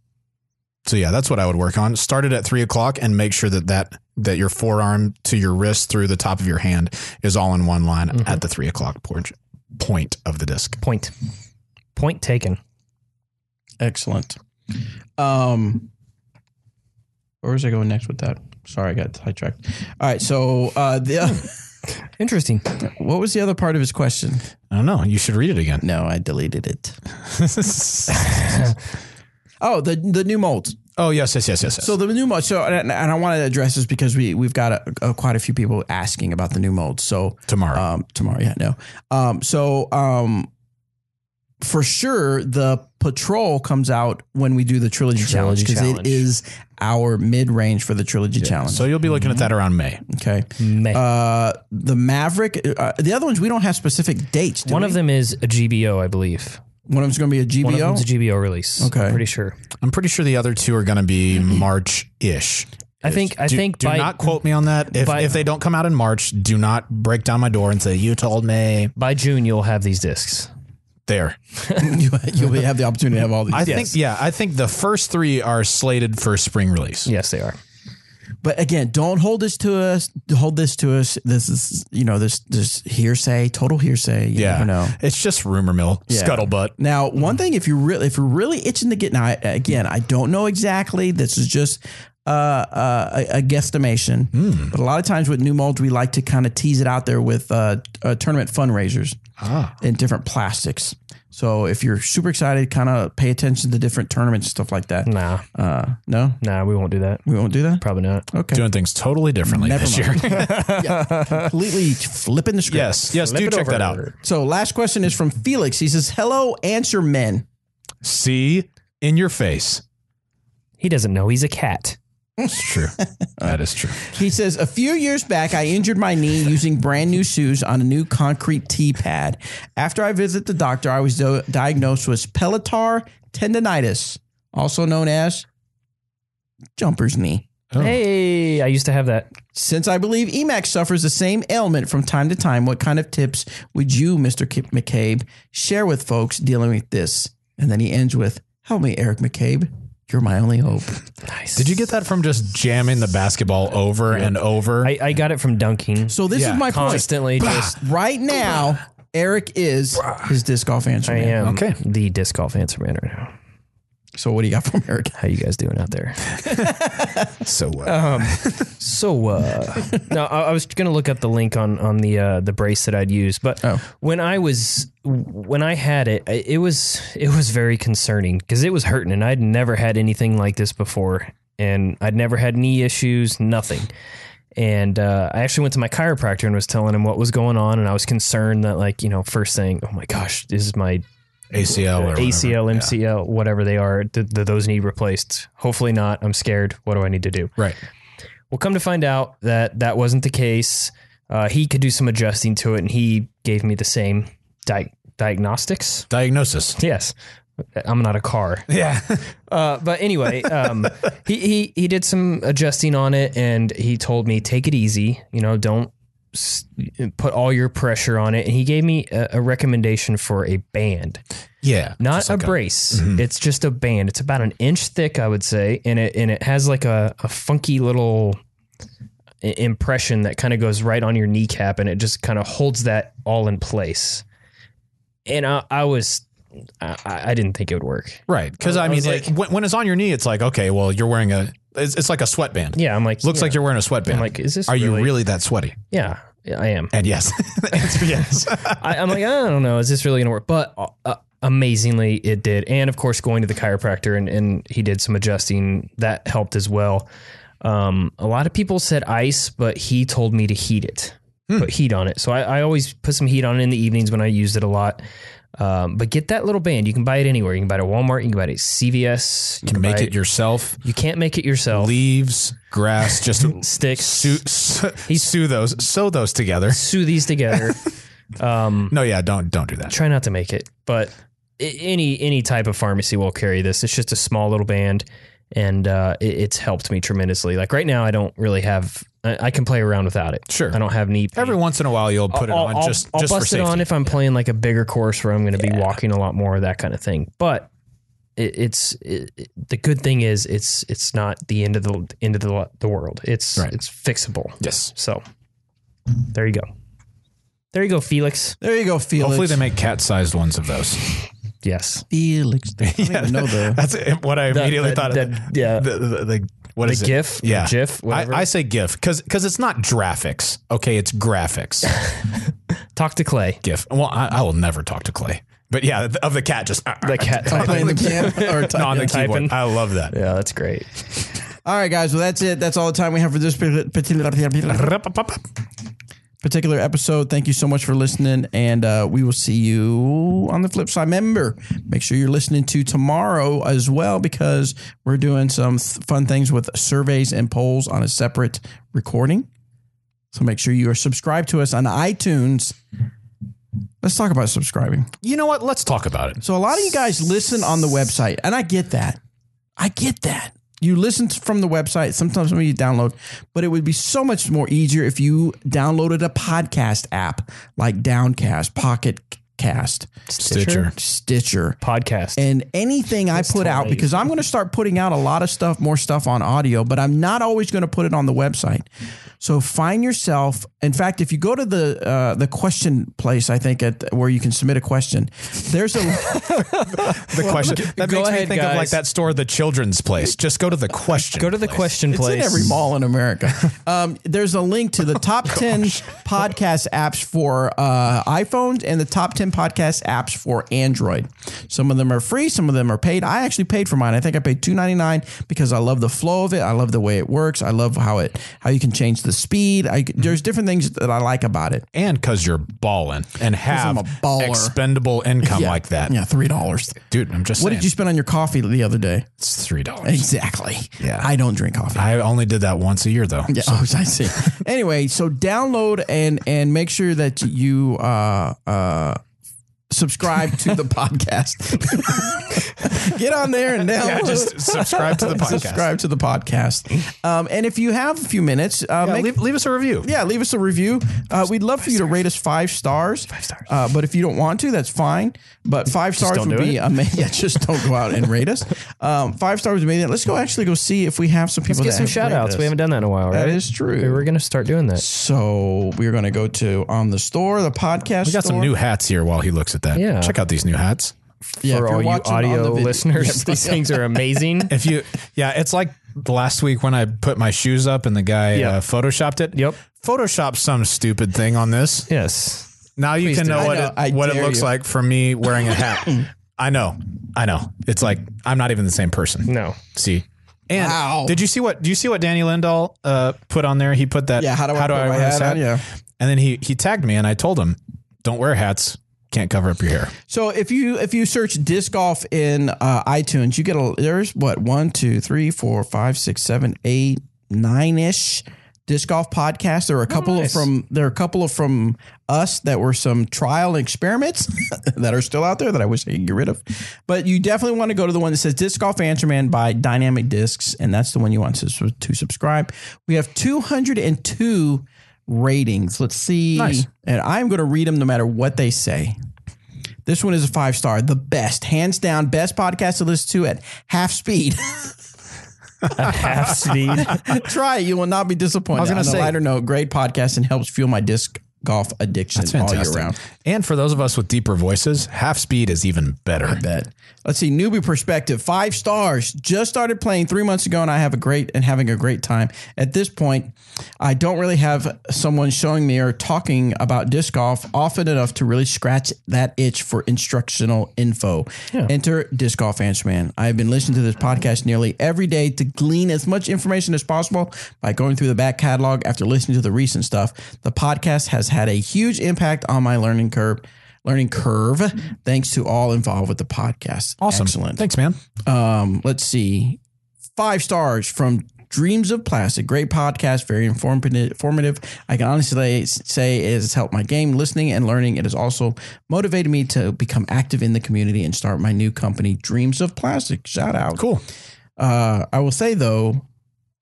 So yeah, that's what I would work on. Start it at three o'clock and make sure that that that your forearm to your wrist through the top of your hand is all in one line at the three o'clock point point of the disc. Point. Point taken. excellent. Um, where was I going next with that? Sorry, I got sidetracked. All right. So, uh, the, Interesting. what was the other part of his question? I don't know. You should read it again. No, I deleted it. Oh, the the new molds. Oh yes, yes, yes, yes. yes. So the new mode. So and, and I want to address this because we we've got a, a, quite a few people asking about the new mode. So tomorrow, um, tomorrow, yeah, no. Um, so um, for sure, the patrol comes out when we do the trilogy, challenge Trilogy because it challenge. is our mid range for the trilogy challenge. so you'll be looking at that around May. okay. May. Uh, the Maverick. Uh, the other ones we don't have specific dates. do One we? of them is a GBO, I believe. One of them's going to be a One of GBO. them's a GBO release. Okay. I'm pretty sure. I'm pretty sure the other two are going to be mm-hmm. March ish. I think. I do, think do by not quote me on that. If, by- if they don't come out in March, do not break down my door and say you told me. by June you'll have these discs. There, you, you'll have the opportunity to have all these. I think yeah, I think the first three are slated for spring release. Yes, they are. But again, don't hold this to us. Hold this to us. This is, you know, this this hearsay, total hearsay. You Yeah, never know. it's just rumor mill, Yeah. scuttlebutt. Now, one thing, if you really, if you're really itching to get now, again, I don't know exactly. This is just uh, uh, a, a guesstimation. Hmm. But a lot of times with new molds, we like to kind of tease it out there with uh, uh, tournament fundraisers Ah. in different plastics. So if you're super excited, kind of pay attention to different tournaments and stuff like that. Nah, Uh, no, nah, we won't do that. we won't do that. Probably not. Okay, Doing things totally differently Never this mind. year. completely flipping the script. yes, yes, Flip do it check that out. So last question is from Felix. He says, "Hello, answer men." See in your face. He doesn't know he's a cat. It's true. that is true. He says, A few years back, I injured my knee using brand new shoes on a new concrete T pad. After I visited the doctor, I was do- diagnosed with patellar tendonitis, also known as jumper's knee. Oh. Hey, I used to have that. Since I believe Emac suffers the same ailment from time to time, what kind of tips would you, Mr. Kip McCabe, share with folks dealing with this? And then he ends with, Help me, Eric McCabe. You're my only hope. Nice. Did you get that from just jamming the basketball over and over? I, I got it from dunking. So this Yeah, is my point. Constantly, just Right now, Eric is his disc golf answer I man. am Okay. the disc golf answer man right now. So what do you got from Eric? How you guys doing out there? so uh, So, uh, no, I, I was gonna look up the link on on the uh, the brace that I'd use, but Oh. when I was when I had it, it was it was very concerning because it was hurting, and I'd never had anything like this before, and I'd never had knee issues, nothing. And uh, I actually went to my chiropractor and was telling him what was going on, and I was concerned that, like, you know, first thing, oh my gosh, this is my ACL or whatever. ACL, Yeah. MCL, whatever they are. Do, do those need replaced? Hopefully not. I'm scared. What do I need to do? Right. Well, come to find out that that wasn't the case. Uh, he could do some adjusting to it, and he gave me the same di- diagnostics. Diagnosis. Yes, I'm not a car. Yeah. Uh, but anyway, um, he, he he did some adjusting on it, and he told me take it easy. You know, don't put all your pressure on it. And he gave me a, a recommendation for a band yeah. not a like brace. Mm-hmm. It's just a band. It's about an inch thick, I would say, and it and it has like a, a funky little impression that kind of goes right on your kneecap, and it just kind of holds that all in place. And I, I was, I, I didn't think it would work. Right. Because I, I mean, was it- when, when it's on your knee, it's like, okay, well, you're wearing a, it's, it's like a sweatband. Yeah, I'm like, Looks yeah. like you're wearing a sweatband. I'm like, is this Are you really- really that sweaty? Yeah, I am. And yes. the answer yes. I, I'm like, I don't know, is this really gonna work? But uh, amazingly, it did. And of course, going to the chiropractor and, and he did some adjusting that helped as well. Um, a lot of people said ice, but he told me to heat it, put heat on it. So I, I always put some heat on it in the evenings when I used it a lot. Um, but get that little band. You can buy it anywhere. You can buy it at Walmart. You can buy it at CVS. You You can make buy it yourself. You can't make it yourself. Leaves, grass, just Sticks. sew, sew, sew those, sew those together. Sew these together. um, No, yeah, don't don't do that. try not to make it, but any any type of pharmacy will carry this. It's just a small little band, and uh, it, it's helped me tremendously. Like right now, I don't really have. I, I can play around without it. Sure. I don't have knee pain. Every once in a while, you'll put I'll, it on I'll- just I'll just for bust it on if I'm playing like a bigger course where I'm going to be walking a lot more, that kind of thing. But it, it's it, it- the good thing is it's it's not the end of the end of the the world. It's Right. it's fixable. yes. So there you go. There you go, Felix. There you go, Felix. Hopefully, they make cat-sized ones of those. Yes. Felix. I don't even know the. That's what I immediately the- thought. the- of. yeah. The, the, the, what The is it? GIF, the Yeah. GIF, whatever. I, I say GIF because because it's not graphics. Okay, it's graphics. Talk to Clay. GIF. Well, I, I will never talk to Clay. But yeah, of the cat just uh, The cat uh, Playing the typing. piano or no, on the typing. keyboard. I love that. Yeah, that's great. All right, guys. Well, that's it. That's all the time we have for this particular particular episode. Thank you so much for listening, and uh, we will see you on the flip side. Remember, make sure you're listening to tomorrow as well because we're doing some th- fun things with surveys and polls on a separate recording. So make sure you are subscribed to us on iTunes. Let's talk about subscribing. You know what? Let's talk about it. So a lot of you guys listen on the website, and I get that. I get that. You listen from the website. Sometimes maybe you download, but it would be so much more easier if you downloaded a podcast app like Downcast, Pocket Cast, Stitcher. Stitcher, Podcast. and anything I put out because I'm going to start putting out a lot of stuff, more stuff on audio, but I'm not always going to put it on the website. So find yourself. In fact, if you go to the uh, the question place, I think at where you can submit a question, there's a The question that go makes me ahead, think of like that store, the children's place. Just go to the question. Go to the place. question It's place. in every mall in America. Um, there's a link to the top 10 podcast apps for uh, iPhones and the top 10 podcast apps for Android. Some of them are free, some of them are paid. I actually paid for mine. I think I paid $2.99 because I love the flow of it. I love the way it works. I love how it how you can change the speed. I, there's different things that I like about it. and because you're balling and have expendable income Yeah. like that, Yeah, $3. dude. I'm just What saying. did you spend on your coffee the other day? It's three dollars. Exactly. Yeah. I don't drink coffee. I only did that once a year though. Yeah, oh, I see. anyway, so download and and make sure that you uh uh subscribe to the podcast. Get on there and download. Yeah, just subscribe to the podcast. Subscribe to the podcast. Um, and if you have a few minutes, uh, Yeah, make, leave, leave us a review. yeah, leave us a review. Uh, we'd love for you to rate us five stars. Five stars. Uh, but if you don't want to, that's fine. But five stars would be amazing. Yeah, just don't go out and rate us. Um, five stars would be amazing. Let's go actually go see if we have some people Let's get some shout outs. We haven't done that in a while, right? That is true. We We're going to start doing that. So we're going to go to on the store, the podcast. We got some new hats here while he looks at that. Yeah. Check out these new hats. Yeah, For you're all you audio the video- listeners, these things are amazing. If you, yeah, it's like the last week when I put my shoes up and the guy Yeah. uh, photoshopped it. Yep. Photoshop some stupid thing on this. Yes. Now you can do. know I what know. it, I what it looks you. like for me wearing a hat. I know, I know. It's like I'm not even the same person. No. See, and Wow. did you see what? Do you see what Danny Lindahl uh, put on there? He put that. Yeah, how do I put my wear this hat on? Yeah. And then he he tagged me, and I told him, "Don't wear hats. Can't cover up your hair." So if you if you search disc golf in uh, iTunes, you get a there's what one two three four five six seven eight nine ish disc golf podcasts. There are a couple nice. of from there are a couple of from us that were some trial experiments that are still out there that I wish I could get rid of. But you definitely want to go to the one that says Disc Golf Answer Man by Dynamic Discs, and that's the one you want to, to subscribe. We have 202 ratings. Let's see. Nice. And I'm going to read them no matter what they say. This one is a five star, the best, hands down, best podcast to listen to at half speed. Half speed. Try it; you will not be disappointed. I was gonna On a say- lighter note, great podcast and helps fuel my disc golf addiction That's all year round. And for those of us with deeper voices, half speed is even better. Bet. Let's see, newbie perspective, five stars. Just started playing three months ago, and I have a great and having a great time. At this point, I don't really have someone showing me or talking about disc golf often enough to really scratch that itch for instructional info. Enter Disc Golf Answer Man. I have been listening to this podcast nearly every day to glean as much information as possible by going through the back catalog after listening to the recent stuff. The podcast has had a huge impact on my learning curve. Learning curve, thanks to all involved with the podcast. Awesome. Excellent. Thanks, man. Um, let's see. Five stars from Dreams of Plastic. Great podcast, very informative. I can honestly say it has helped my game listening and learning. It has also motivated me to become active in the community and start my new company, Dreams of Plastic. Shout out. Cool. Uh, I will say though,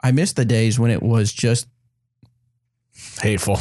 I miss the days when it was just Hateful.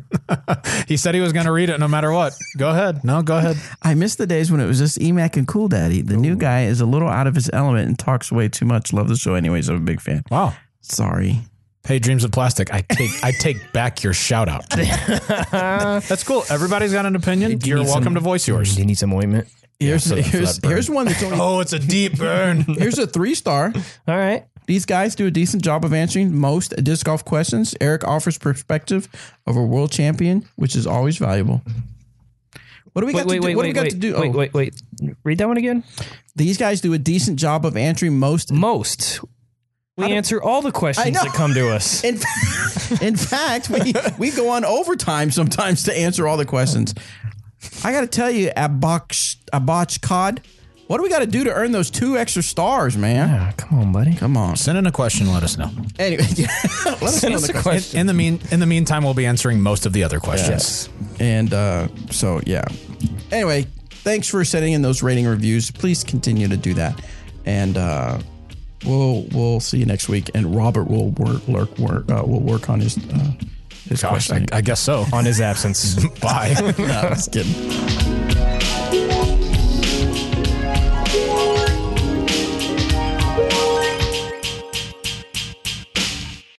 he said he was going to read it no matter what. Go ahead. No, go ahead. I miss the days when it was just Emac and Cool Daddy. The new guy is a little out of his element and talks way too much. Love the show anyways. I'm a big fan. Wow. Sorry. Hey, dreams of plastic. I take I take back your shout out. That's cool. Everybody's got an opinion. Do you You're welcome some- to voice yours. Do you need some ointment? Here's so for here's here's one that's only Oh, it's a deep burn. here's a three star. All right. These guys do a decent job of answering most disc golf questions. Eric offers perspective of a world champion, which is always valuable. What do we got Wait, to do? wait, what do we wait, got wait, to do? wait, Oh, wait, wait. Read that one again. These guys do a decent job of answering most. Most. We answer all the questions that come to us. In, in fact, we, we go on overtime sometimes to answer all the questions. I got to tell you, Abach, Abach Cod, what do we got to do to earn those two extra stars, man? Yeah, come on, buddy. Come on. Send in a question. Let us know. Anyway, let us Send know us the a question. question. In the mean, in the meantime, we'll be answering most of the other questions. And uh, so, yeah. Anyway, thanks for sending in those rating reviews. Please continue to do that. And uh, we'll we'll see you next week. And Robert will work work work uh, will work on his uh, his Gosh, I, question. I guess so. On his absence. Bye. no, I was kidding.